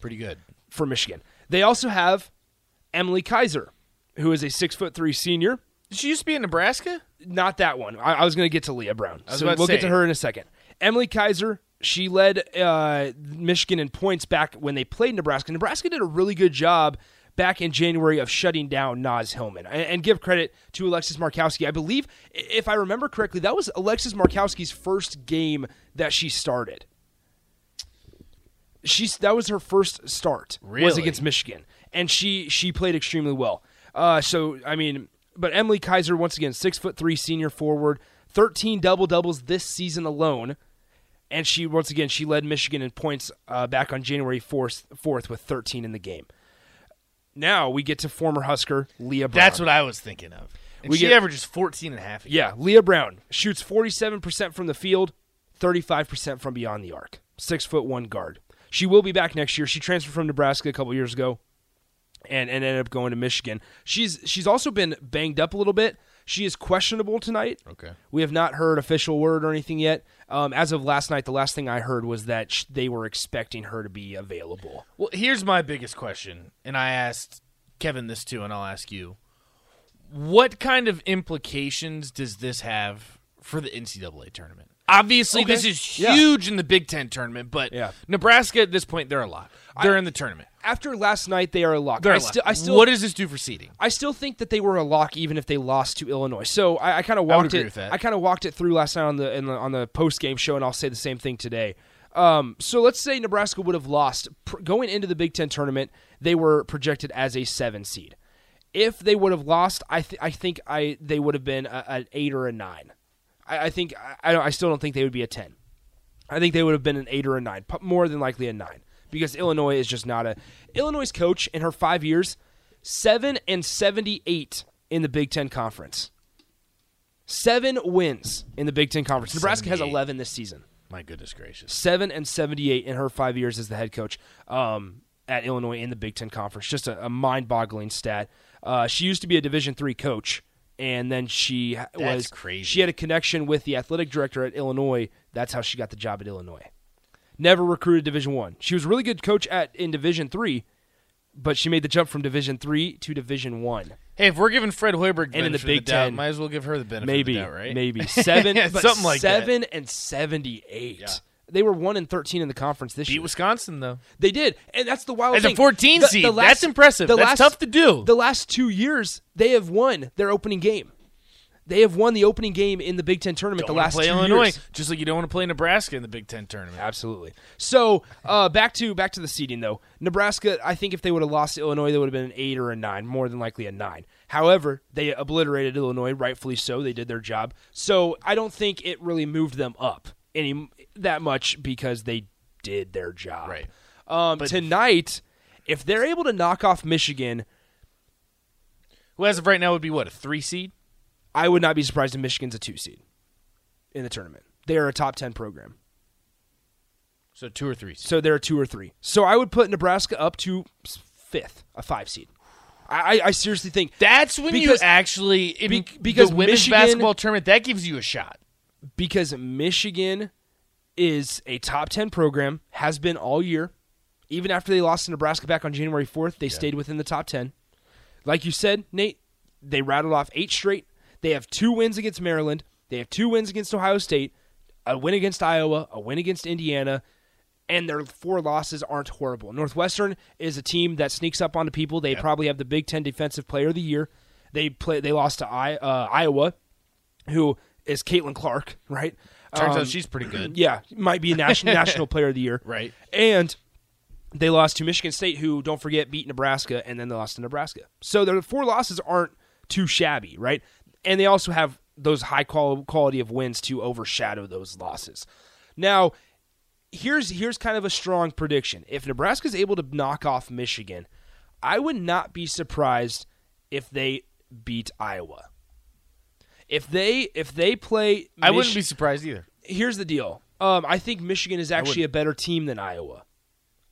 pretty good. for Michigan. They also have Emily Kiser, who is a 6'3 senior. Did she used to be in Nebraska? Not that one. I, I was going to get to Leigha Brown. So we'll get to her in a second. Emily Kiser, she led uh, Michigan in points back when they played Nebraska. Nebraska did a really good job back in January of shutting down Naz Hillmon. And, give credit to Alexis Markowski. I believe, if I remember correctly, that was Alexis Markowski's first game that she started. She's that was her first start was against Michigan, and she she played extremely well. Uh, so I mean, but Emily Kiser once again six foot three senior forward, thirteen double doubles this season alone, and she once again she led Michigan in points uh, back on January fourth fourth with thirteen in the game. Now we get to former Husker Leigha Brown. That's what I was thinking of. And We she get- averages 14 and a half. a Yeah, Leigha Brown shoots 47% from the field, 35% from beyond the arc. Six foot one guard. She will be back next year. She transferred from Nebraska a couple years ago and, and ended up going to Michigan. She's she's also been banged up a little bit. She is questionable tonight. Okay. We have not heard official word or anything yet. Um, as of last night, the last thing I heard was that sh- they were expecting her to be available. Well, here's my biggest question, and I asked Kevin this too, and I'll ask you: What kind of implications does this have for the NCAA tournament? Obviously, Okay. this is Yeah. huge in the Big Ten tournament, but Yeah. Nebraska at this point they're a lock. They're in the tournament. After last night, they are a lock. They're I a lock. still, I still, what does this do for seeding? I still think that they were a lock even if they lost to Illinois. So I, I kind of I walked it. with that. I kind of walked it through last night on the, in the on the post game show, and I'll say the same thing today. Um, so let's say Nebraska would have lost pr- going into the Big Ten tournament. They were projected as a seven seed. If they would have lost, I th- I think I they would have been a, an eight or a nine. I, I think I, I still don't think they would be a ten. I think they would have been an eight or a nine, more than likely a nine, because Illinois is just not a. Illinois' coach in her five years, seven and seventy-eight in the Big Ten conference. Seven wins in the Big Ten conference. Nebraska has eleven this season. My goodness gracious! Seven and seventy-eight in her five years as the head coach um, at Illinois in the Big Ten conference. Just a, a mind-boggling stat. Uh, she used to be a Division three coach, and then she That's was crazy. She had a connection with the athletic director at Illinois. That's how she got the job at Illinois. Never recruited Division one. She was a really good coach at in Division three, but she made the jump from Division three to Division one. Hey, if we're giving Fred Hoiberg And in the Big doubt, Ten, might as well give her the benefit maybe, of the doubt, right? Maybe seven, but something like that. seven and seventy-eight. They were one and thirteen in the conference this Beat year. Wisconsin though. They did, and that's the wild As a 14 The- seed, the that's impressive. the That's tough to do. The last two years, they have won their opening game. They have won the opening game in the Big Ten tournament Don't the last play two Illinois, years. just like you don't want to play Nebraska in the Big Ten tournament. Absolutely. So uh, back to back to the seeding though. Nebraska, I think if they would have lost to Illinois, they would have been an eight or a nine, more than likely a nine. However, they obliterated Illinois, rightfully so. They did their job. So I don't think it really moved them up any that much because they did their job. Right. Um, tonight, if they're able to knock off Michigan, Who as of right now would be what a three seed? I would not be surprised if Michigan's a two seed in the tournament. They are a top ten program. So two or three. So they're a two or three. So I would put Nebraska up to fifth, a five seed. I, I- seriously think That's when you actually be- because the women's Michigan- basketball tournament that gives you a shot. Because Michigan is a top 10 program, has been all year. Even after they lost to Nebraska back on January 4th, they stayed within the top 10. Like you said, Nate, they rattled off eight straight. They have two wins against Maryland, they have two wins against Ohio State, a win against Iowa, a win against Indiana, and their four losses aren't horrible. Northwestern is a team that sneaks up onto people. They probably have the Big Ten Defensive Player of the Year. They play. They lost to I, uh, Iowa, who is Caitlin Clark, right? Turns Um, out she's pretty good. Yeah, might be a national national player of the year. Right. And they lost to Michigan State, who don't forget beat Nebraska, and then they lost to Nebraska. So their four losses aren't too shabby, right? And they also have those high quality of wins to overshadow those losses. Now, here's here's kind of a strong prediction. If Nebraska's able to knock off Michigan, I would not be surprised if they beat Iowa. If they if they play, I wouldn't be surprised either. Here's the deal. Um, I think Michigan is actually a better team than Iowa.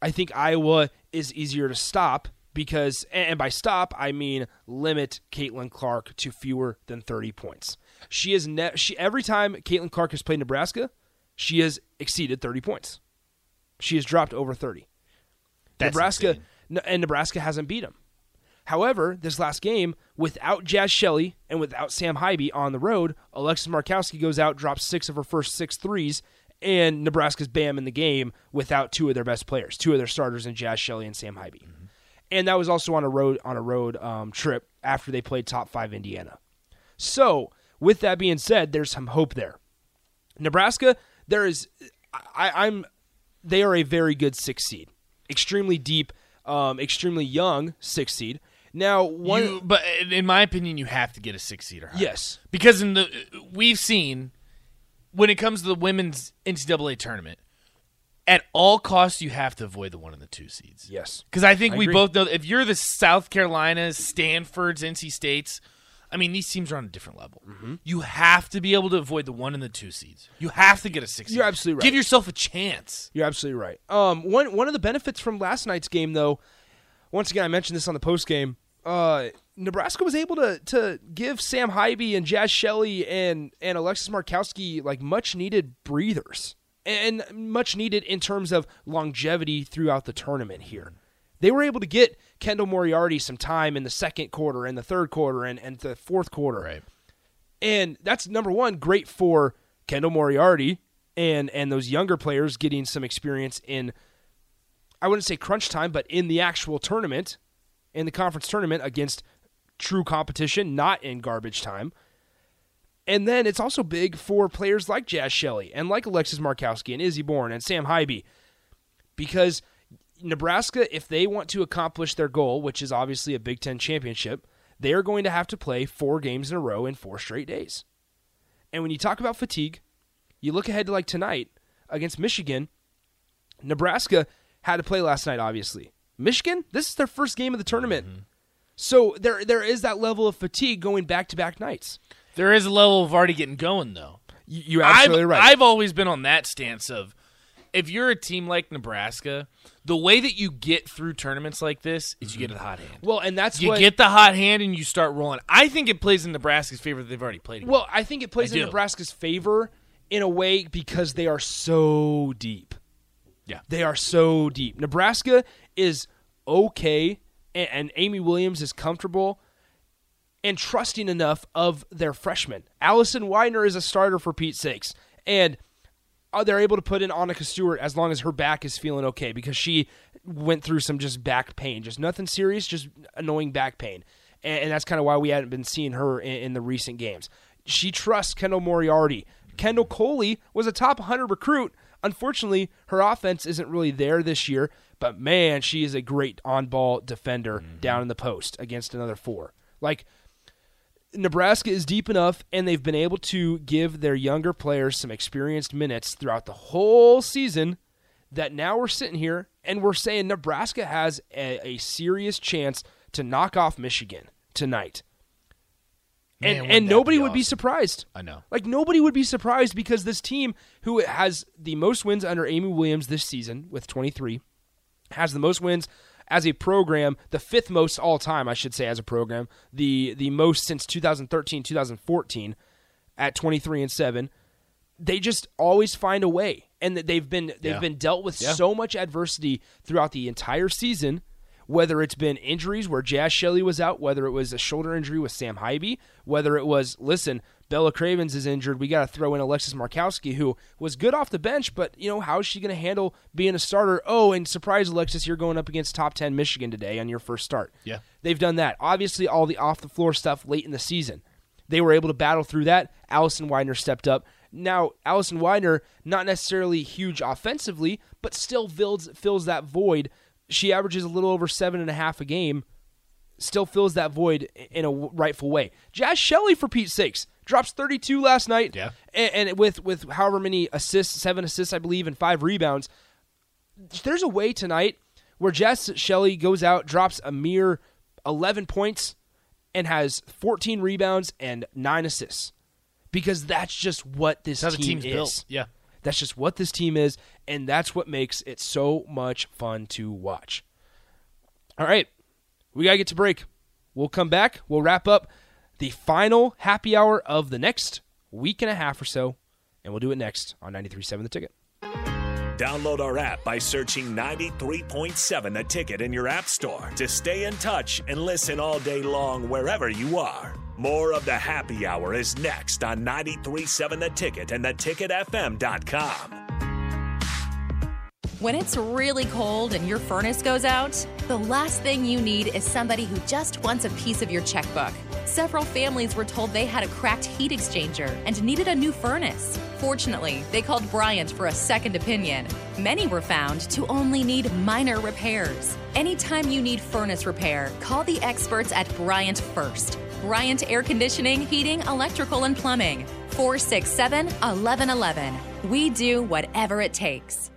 I think Iowa is easier to stop because, and by stop I mean limit Caitlin Clark to fewer than 30 points. She is ne- she every time Caitlin Clark has played Nebraska, she has exceeded 30 points. She has dropped over 30. That's Nebraska insane. and Nebraska hasn't beat them. However, this last game, without Jaz Shelley and without Sam Hybe on the road, Alexis Markowski goes out, drops six of her first six threes, and Nebraska's bam in the game without two of their best players, two of their starters in Jaz Shelley and Sam Hybe. And that was also on a road on a road um, trip after they played top five Indiana. So, with that being said, there's some hope there. Nebraska, there is, I, I'm, they are a very good six seed, extremely deep, um, extremely young six seed. Now, one, You- but in my opinion, you have to get a six seed or higher. Yes. because in the we've seen when it comes to the women's NCAA tournament, at all costs you have to avoid the one and the two seeds. Yes, because I think I we agree. both know if you're the South Carolinas, Stanford's, NC States, I mean, these teams are on a different level. Mm-hmm. You have to be able to avoid the one and the two seeds. You have to get a six. You're absolutely right. Give yourself a chance. You're absolutely right. Um, one one of the benefits from last night's game, though, once again, I mentioned this on the post game. Uh, Nebraska was able to to give Sam Hybe and Jaz Shelley and and Alexis Markowski like much needed breathers and much needed in terms of longevity throughout the tournament here. They were able to get Kendall Moriarty some time in the second quarter and the third quarter and, and the fourth quarter. Right. And that's number one, great for Kendall Moriarty and and those younger players getting some experience in I wouldn't say crunch time, but in the actual tournament, in the conference tournament against true competition, not in garbage time. And then it's also big for players like Jaz Shelley and like Alexis Markowski and Izzy Bourne and Sam Hybe. Because Nebraska, if they want to accomplish their goal, which is obviously a Big Ten championship, they are going to have to play four games in a row in four straight days. And when you talk about fatigue, you look ahead to like tonight against Michigan. Nebraska had to play last night, obviously. Michigan, this is their first game of the tournament. Mm-hmm. So there there is that level of fatigue going back to back nights. There is a level of already getting going, though. You're absolutely I've, right. I've always been on that stance of if you're a team like Nebraska, the way that you get through tournaments like this is you get mm-hmm. a hot hand. Well, and that's you what, get the hot hand and you start rolling. I think it plays in Nebraska's favor that they've already played. Well, I think it plays I in do. Nebraska's favor in a way because they are so deep. Yeah. They are so deep. Nebraska is okay, and, and Amy Williams is comfortable and trusting enough of their freshmen. Allison Weidner is a starter for Pete's sakes. And uh, they're able to put in Annika Stewart as long as her back is feeling okay because she went through some just back pain. Just nothing serious, just annoying back pain. And, and that's kind of why we hadn't been seeing her in, in the recent games. She trusts Kendall Moriarty. Kendall Coley was a top 100 recruit. Unfortunately, her offense isn't really there this year, but man, she is a great on ball defender mm-hmm. down in the post against another four. Like, Nebraska is deep enough, and they've been able to give their younger players some experienced minutes throughout the whole season. That now we're sitting here and we're saying Nebraska has a, a serious chance to knock off Michigan tonight. Man, and and nobody be would be surprised. I know. Like nobody would be surprised because this team, who has the most wins under Amy Williams this season with 23, has the most wins as a program, the fifth most all time, I should say, as a program, the the most since 2013, 2014, at 23 and seven. They just always find a way, and that they've been they've Yeah. been dealt with Yeah. so much adversity throughout the entire season. Whether it's been injuries where Jaz Shelley was out, whether it was a shoulder injury with Sam Hybe, whether it was listen, Bella Cravens is injured, we got to throw in Alexis Markowski, who was good off the bench, but you know how is she going to handle being a starter? Oh, and surprise, Alexis, you're going up against top ten Michigan today on your first start. Yeah. They've done that. Obviously, all the off the floor stuff late in the season. They were able to battle through that. Allison Weidner stepped up. Now, Allison Weidner, not necessarily huge offensively, but still fills, fills that void. She averages a little over seven and a half a game, still fills that void in a rightful way. Jaz Shelley, for Pete's sakes, drops 32 last night. Yeah. And, and with, with however many assists, seven assists, I believe, and five rebounds. There's a way tonight where Jess Shelley goes out, drops a mere 11 points, and has 14 rebounds and nine assists. Because that's just what this That's team team's is. built. Yeah. That's just what this team is, and that's what makes it so much fun to watch. All right, we got to get to break. We'll come back. We'll wrap up the final happy hour of the next week and a half or so, and we'll do it next on 93.7 The Ticket. Download our app by searching 93.7 The Ticket in your app store to stay in touch and listen all day long wherever you are. More of the happy hour is next on 93.7 The Ticket and theticketfm.com. When it's really cold and your furnace goes out, the last thing you need is somebody who just wants a piece of your checkbook. Several families were told they had a cracked heat exchanger and needed a new furnace. Fortunately, they called Bryant for a second opinion. Many were found to only need minor repairs. Anytime you need furnace repair, call the experts at Bryant first. Bryant Air Conditioning, Heating, Electrical, and Plumbing. 467 1111. We do whatever it takes.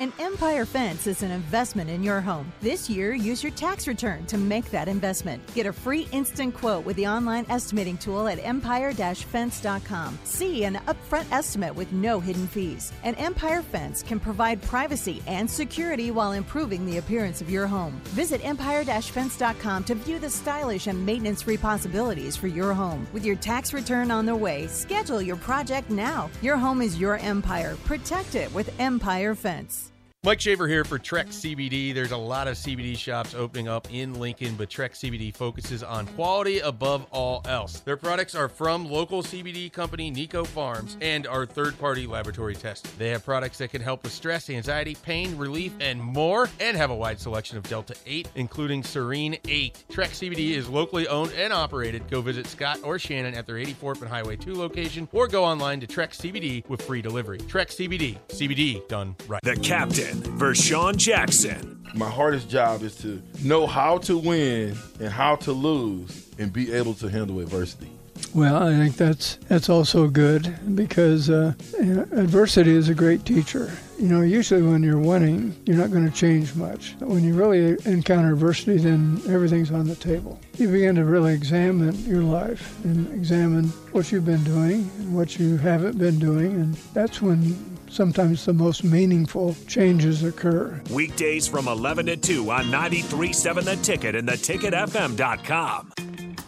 An Empire Fence is an investment in your home. This year, use your tax return to make that investment. Get a free instant quote with the online estimating tool at empire-fence.com. See an upfront estimate with no hidden fees. An Empire Fence can provide privacy and security while improving the appearance of your home. Visit empire-fence.com to view the stylish and maintenance-free possibilities for your home. With your tax return on the way, schedule your project now. Your home is your empire. Protect it with Empire Fence. Mike Shaver here for Trek CBD. There's a lot of CBD shops opening up in Lincoln, but Trek CBD focuses on quality above all else. Their products are from local CBD company Nico Farms and are third party laboratory tested. They have products that can help with stress, anxiety, pain, relief, and more, and have a wide selection of Delta 8, including Serene 8. Trek CBD is locally owned and operated. Go visit Scott or Shannon at their 84th and Highway 2 location or go online to Trek CBD with free delivery. Trek CBD, CBD done right. The captain, Vershawn Jackson. My hardest job is to know how to win and how to lose and be able to handle adversity. Well, I think that's that's also good because uh, you know, adversity is a great teacher. You know, usually when you're winning, you're not going to change much. But when you really encounter adversity, then everything's on the table. You begin to really examine your life and examine what you've been doing and what you haven't been doing, and that's when sometimes the most meaningful changes occur. Weekdays from 11 to 2 on 93.7 The Ticket and theticketfm.com.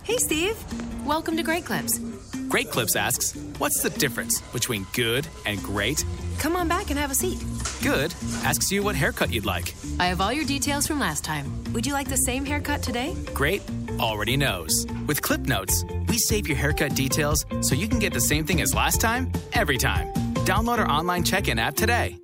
Hey, Steve. Welcome to Great Clips. Great Clips asks, What's the difference between good and great? Come on back and have a seat. Good asks you what haircut you'd like. I have all your details from last time. Would you like the same haircut today? Great already knows. With Clip Notes, we save your haircut details so you can get the same thing as last time, every time. Download our online check in app today.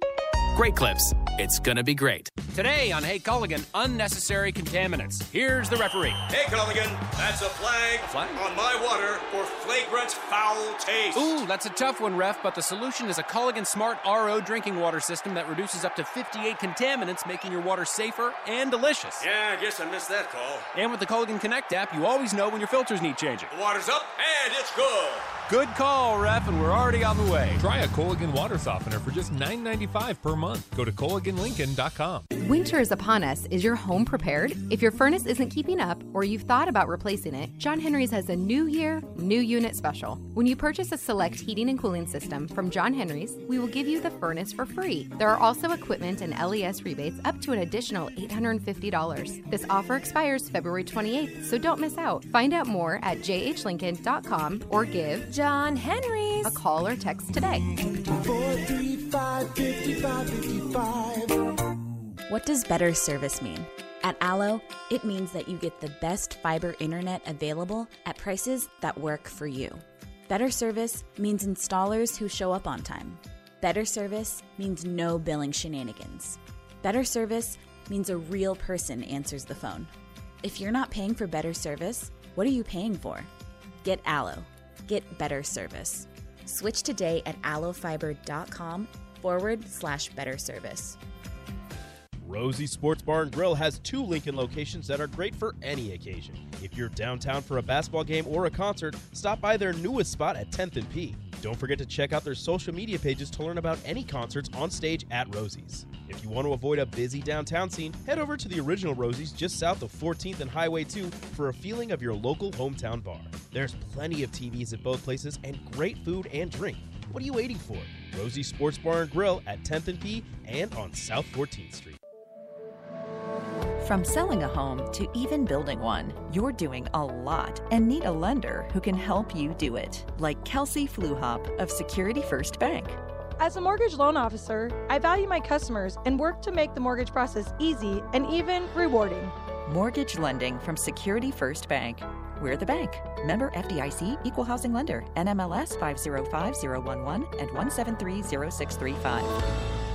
Great Clips. It's gonna be great. Today on Hey Culligan, unnecessary contaminants. Here's the referee. Hey, Culligan, that's a flag, flag on my water for flagrant foul taste. Ooh, that's a tough one, ref, but the solution is a Culligan Smart RO drinking water system that reduces up to 58 contaminants, making your water safer and delicious. Yeah, I guess I missed that call. And with the Culligan Connect app, you always know when your filters need changing. The water's up and it's good. Good call, ref, and we're already on the way. Try a Culligan water softener for just $9.95 per month. Go to CulliganLincoln.com. Winter is upon us. Is your home prepared? If your furnace isn't keeping up or you've thought about replacing it, John Henry's has a new year, new unit special. When you purchase a select heating and cooling system from John Henry's, we will give you the furnace for free. There are also equipment and LES rebates up to an additional $850. This offer expires February 28th, so don't miss out. Find out more at jhlincoln.com or give John Henry's a call or text today. 435 What does better service mean? At Allo, it means that you get the best fiber internet available at prices that work for you. Better service means installers who show up on time. Better service means no billing shenanigans. Better service means a real person answers the phone. If you're not paying for better service, what are you paying for? Get Allo. Get better service. Switch today at allofiber.com forward slash better service. Rosie Sports Bar and Grill has two Lincoln locations that are great for any occasion. If you're downtown for a basketball game or a concert, stop by their newest spot at 10th and P. Don't forget to check out their social media pages to learn about any concerts on stage at Rosie's. If you want to avoid a busy downtown scene, head over to the original Rosie's just south of 14th and Highway 2 for a feeling of your local hometown bar. There's plenty of TVs at both places and great food and drink. What are you waiting for? Rosie Sports Bar and Grill at 10th and P and on South 14th Street. From selling a home to even building one, you're doing a lot and need a lender who can help you do it. Like Kelsey Fluhop of Security First Bank. As a mortgage loan officer, I value my customers and work to make the mortgage process easy and even rewarding. Mortgage lending from Security First Bank. We're the bank. Member FDIC Equal Housing Lender. NMLS 505011 and 1730635.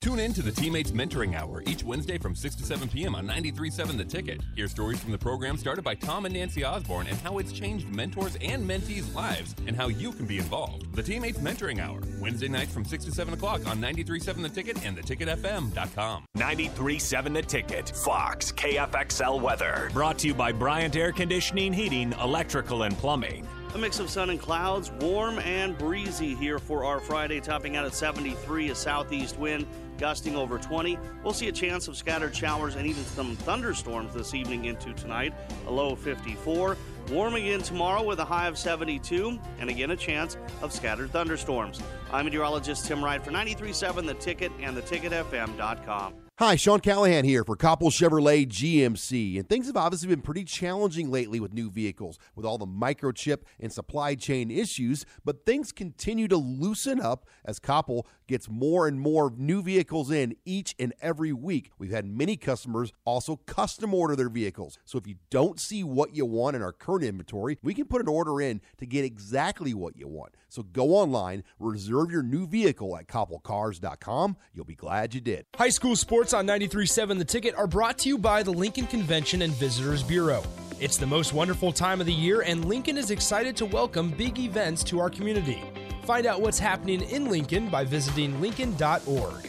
Tune in to the Teammates Mentoring Hour each Wednesday from 6 to 7 p.m. on 93.7 The Ticket. Hear stories from the program started by Tom and Nancy Osborne and how it's changed mentors and mentees' lives and how you can be involved. The Teammates Mentoring Hour, Wednesday nights from 6 to 7 o'clock on 93.7 The Ticket and theticketfm.com. 93.7 The Ticket, Fox, KFXL Weather. Brought to you by Bryant Air Conditioning, Heating, Electrical, and Plumbing. A mix of sun and clouds, warm and breezy here for our Friday, topping out at 73, a southeast wind gusting over 20. We'll see a chance of scattered showers and even some thunderstorms this evening into tonight, a low of 54. Warm again tomorrow with a high of 72, and again a chance of scattered thunderstorms. I'm meteorologist Tim Wright for 93.7 The Ticket and theticketfm.com. Hi, Sean Callahan here for Copple Chevrolet GMC. And things have obviously been pretty challenging lately with new vehicles, with all the microchip and supply chain issues. But things continue to loosen up as Copple gets more and more new vehicles in each and every week. We've had many customers also custom order their vehicles. So if you don't see what you want in our current inventory, we can put an order in to get exactly what you want. So go online, reserve your new vehicle at copplecars.com. You'll be glad you did. High school sports on 93.7 The Ticket are brought to you by the Lincoln Convention and Visitors Bureau. It's the most wonderful time of the year, and Lincoln is excited to welcome big events to our community. Find out what's happening in Lincoln by visiting Lincoln.org.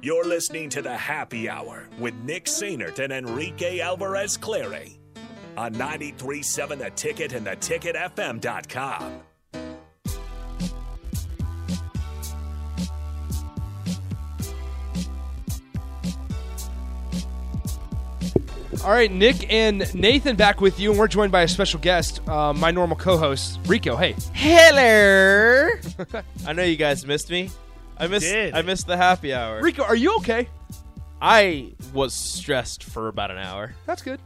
You're listening to the Happy Hour with Nick Sainert and Enrique Alvarez Clary on 93.7 The Ticket and the theticketfm.com. All right, Nick and Nathan back with you, and we're joined by a special guest, uh, my normal co-host Rico. Hey, Hello. I know you guys missed me. I missed. did. I missed the happy hour. Rico, are you okay? I was stressed for about an hour. That's good.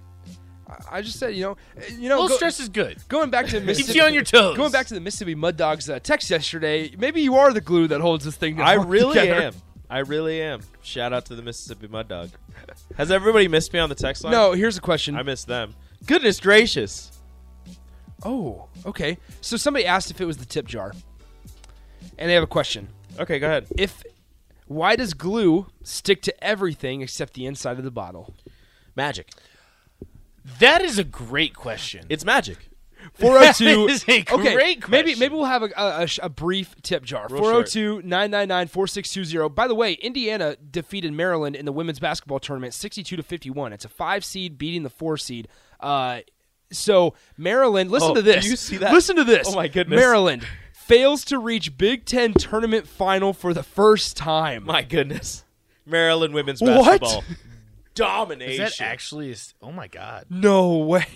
I- I just said, you know, uh, you know, A little stress is good. Going back to Keeps Mississippi, you on your toes. Going back to the Mississippi Mud Dogs uh, text yesterday, maybe you are the glue that holds this thing. I together. really am. I really am. Shout out to the Mississippi Mud Dog. Has everybody missed me on the text line? No, here's a question. I missed them. Goodness gracious. Oh, okay. So somebody asked if it was the tip jar, and they have a question. Okay, go ahead. If why does glue stick to everything except the inside of the bottle? Magic. That is a great question. It's magic. 402 That is a okay, great maybe maybe we'll have a, a, a brief tip jar. Real 402-999-4620. By the way, Indiana defeated Maryland in the women's basketball tournament 62 to 51. It's a 5 seed beating the 4 seed. Uh so Maryland, listen Oh, to this. do you see that? Listen to this. Oh, my goodness. Maryland fails to reach Big 10 tournament final for the first time. My goodness. Maryland women's What? basketball. Domination. Is that actually? Is, oh my god. No way.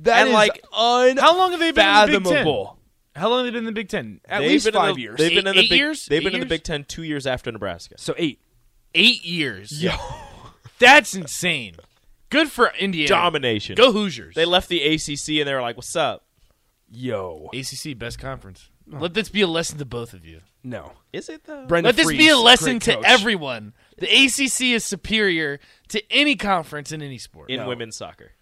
That And, is like, un How long have they been in the Big Ten? How long have they been in the Big Ten? At They've least been in five the- years. They've been in the Eight big, years? They've Eight been in the years? Big Ten two years after Nebraska. So eight. Eight years. Yo. That's insane. Good for Indiana. Domination. Go Hoosiers. They left the ACC and they were like, "What's up?" Yo. ACC best conference. Let this be a lesson to both of you. No. Is it though? Brenda Let this Freese, be a lesson great to coach. everyone. The ACC is superior to any conference in any sport. in No. women's soccer,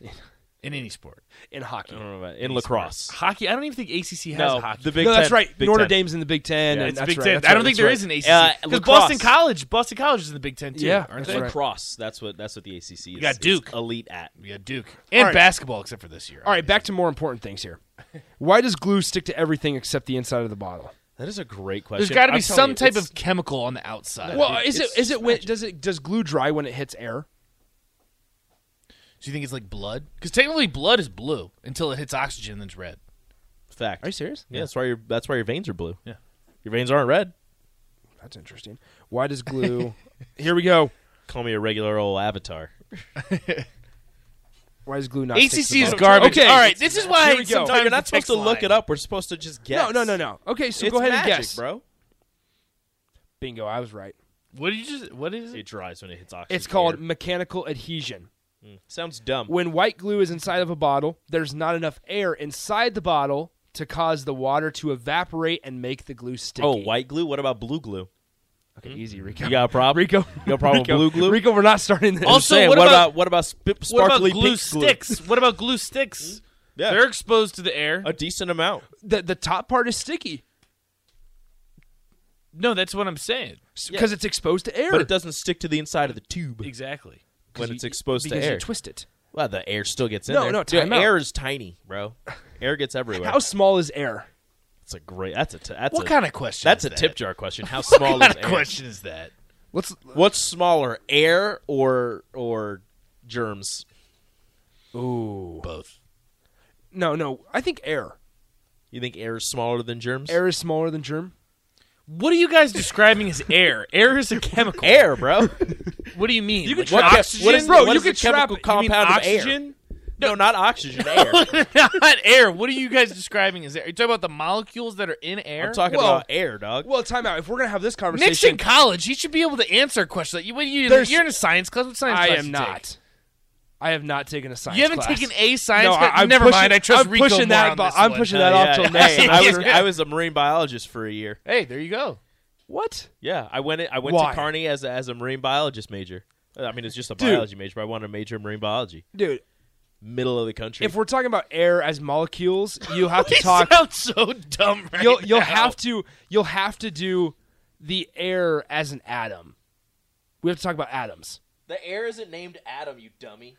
in any sport. in hockey. I don't know about in Any lacrosse. sport. Hockey. I don't even think ACC has No, hockey. the Big no, that's Ten. right. Big Notre Ten. Dame's in the Big Ten. Yeah, and that's Big right, Ten. that's I don't right, think that's there right. is an ACC Uh, because lacrosse. Boston College. Boston College is in the Big Ten too. Yeah, aren't that's they? right. Lacrosse. That's what that's what the ACC is. You got is Duke. elite at. We got Duke and All right. basketball, except for this year. All right, back to more important things here. Why does glue stick to everything except the inside of the bottle? That is a great question. There's got to be I'm some you, type of chemical on the outside. Well, it, is it is is it when does it does glue dry when it hits air? Do you think it's like blood? Because technically, blood is blue until it hits oxygen, then it's red. fact. Are you serious? Yeah, that's why your that's why your veins are blue. Yeah. your veins aren't red. That's interesting. Why does glue? Here we go. Call me a regular old avatar. Why does glue not? stick to ACC is bottle? garbage. Okay, All right, this is why Here we go. sometimes No, you're the not supposed text to look line- it up. We're supposed to just guess. No, no, no, no. Okay, so It's go ahead magic, and guess, bro. Bingo, I was right. What did you just? What is It it? dries when it hits oxygen. It's called mechanical adhesion. Mm, Sounds dumb. When white glue is inside of a bottle, there's not enough air inside the bottle to cause the water to evaporate and make the glue sticky. oh, white glue. What about blue glue? Okay, easy, Rico. You got a problem? Rico, You got a problem with blue glue? Rico, we're not starting this. Also, saying, what what about- about what about sp- What sparkly about glue pink sticks? What about glue sticks? Yeah. They're exposed to the air. A decent amount. the the top part is sticky No, that's what I'm saying. because it's exposed to air. But it doesn't stick to the inside of the tube Exactly. When you- it's exposed to because air. you twist it. well, the air still gets in No, there. no, Dude, time out. air is tiny, bro. Air gets everywhere. How small is air? That's a great. That's a. T- that's What a, kind of question? That's is a that? tip jar question. How What small kind is of air? question is that? Let's What's smaller, air or or germs? Ooh. Both. No, no. I think air. You think air is smaller than germs? Air is smaller than germ. What are you guys describing as air? Air is a chemical. Air, bro. What do you mean? You could Like trap oxygen? What is, Bro, what you is the could trap- chemical you mean compound of air? oxygen? No, not oxygen. Air. not air. What are you guys describing as air? Are you talking about the molecules that are in air? I'm talking Well- about air, dog. Well, time out. If we're gonna have this Nick's conversation, in college. He should be able to answer a question. Like, you, what, you, There's- you're in a science class. What science I class am you not. Take? I have not taken a science. You haven't class. taken a science No, class? I, I'm Never pushing, mind. I trust I'm Rico pushing more that. on this I'm one. pushing Uh, that off yeah. till next Hey, I was. I was a marine biologist for a year. Hey, there you go. What? Yeah, I went. I went Why? to Kearney as a, as a marine biologist major. I mean, it's just a Dude. biology major, but I wanted to major in marine biology. Dude, Middle of the country. if we're talking about air as molecules, you have to He talk. sounds so dumb right you'll you'll now. have to you'll have to do the air as an atom. We have to talk about atoms. the air isn't named Adam, you dummy.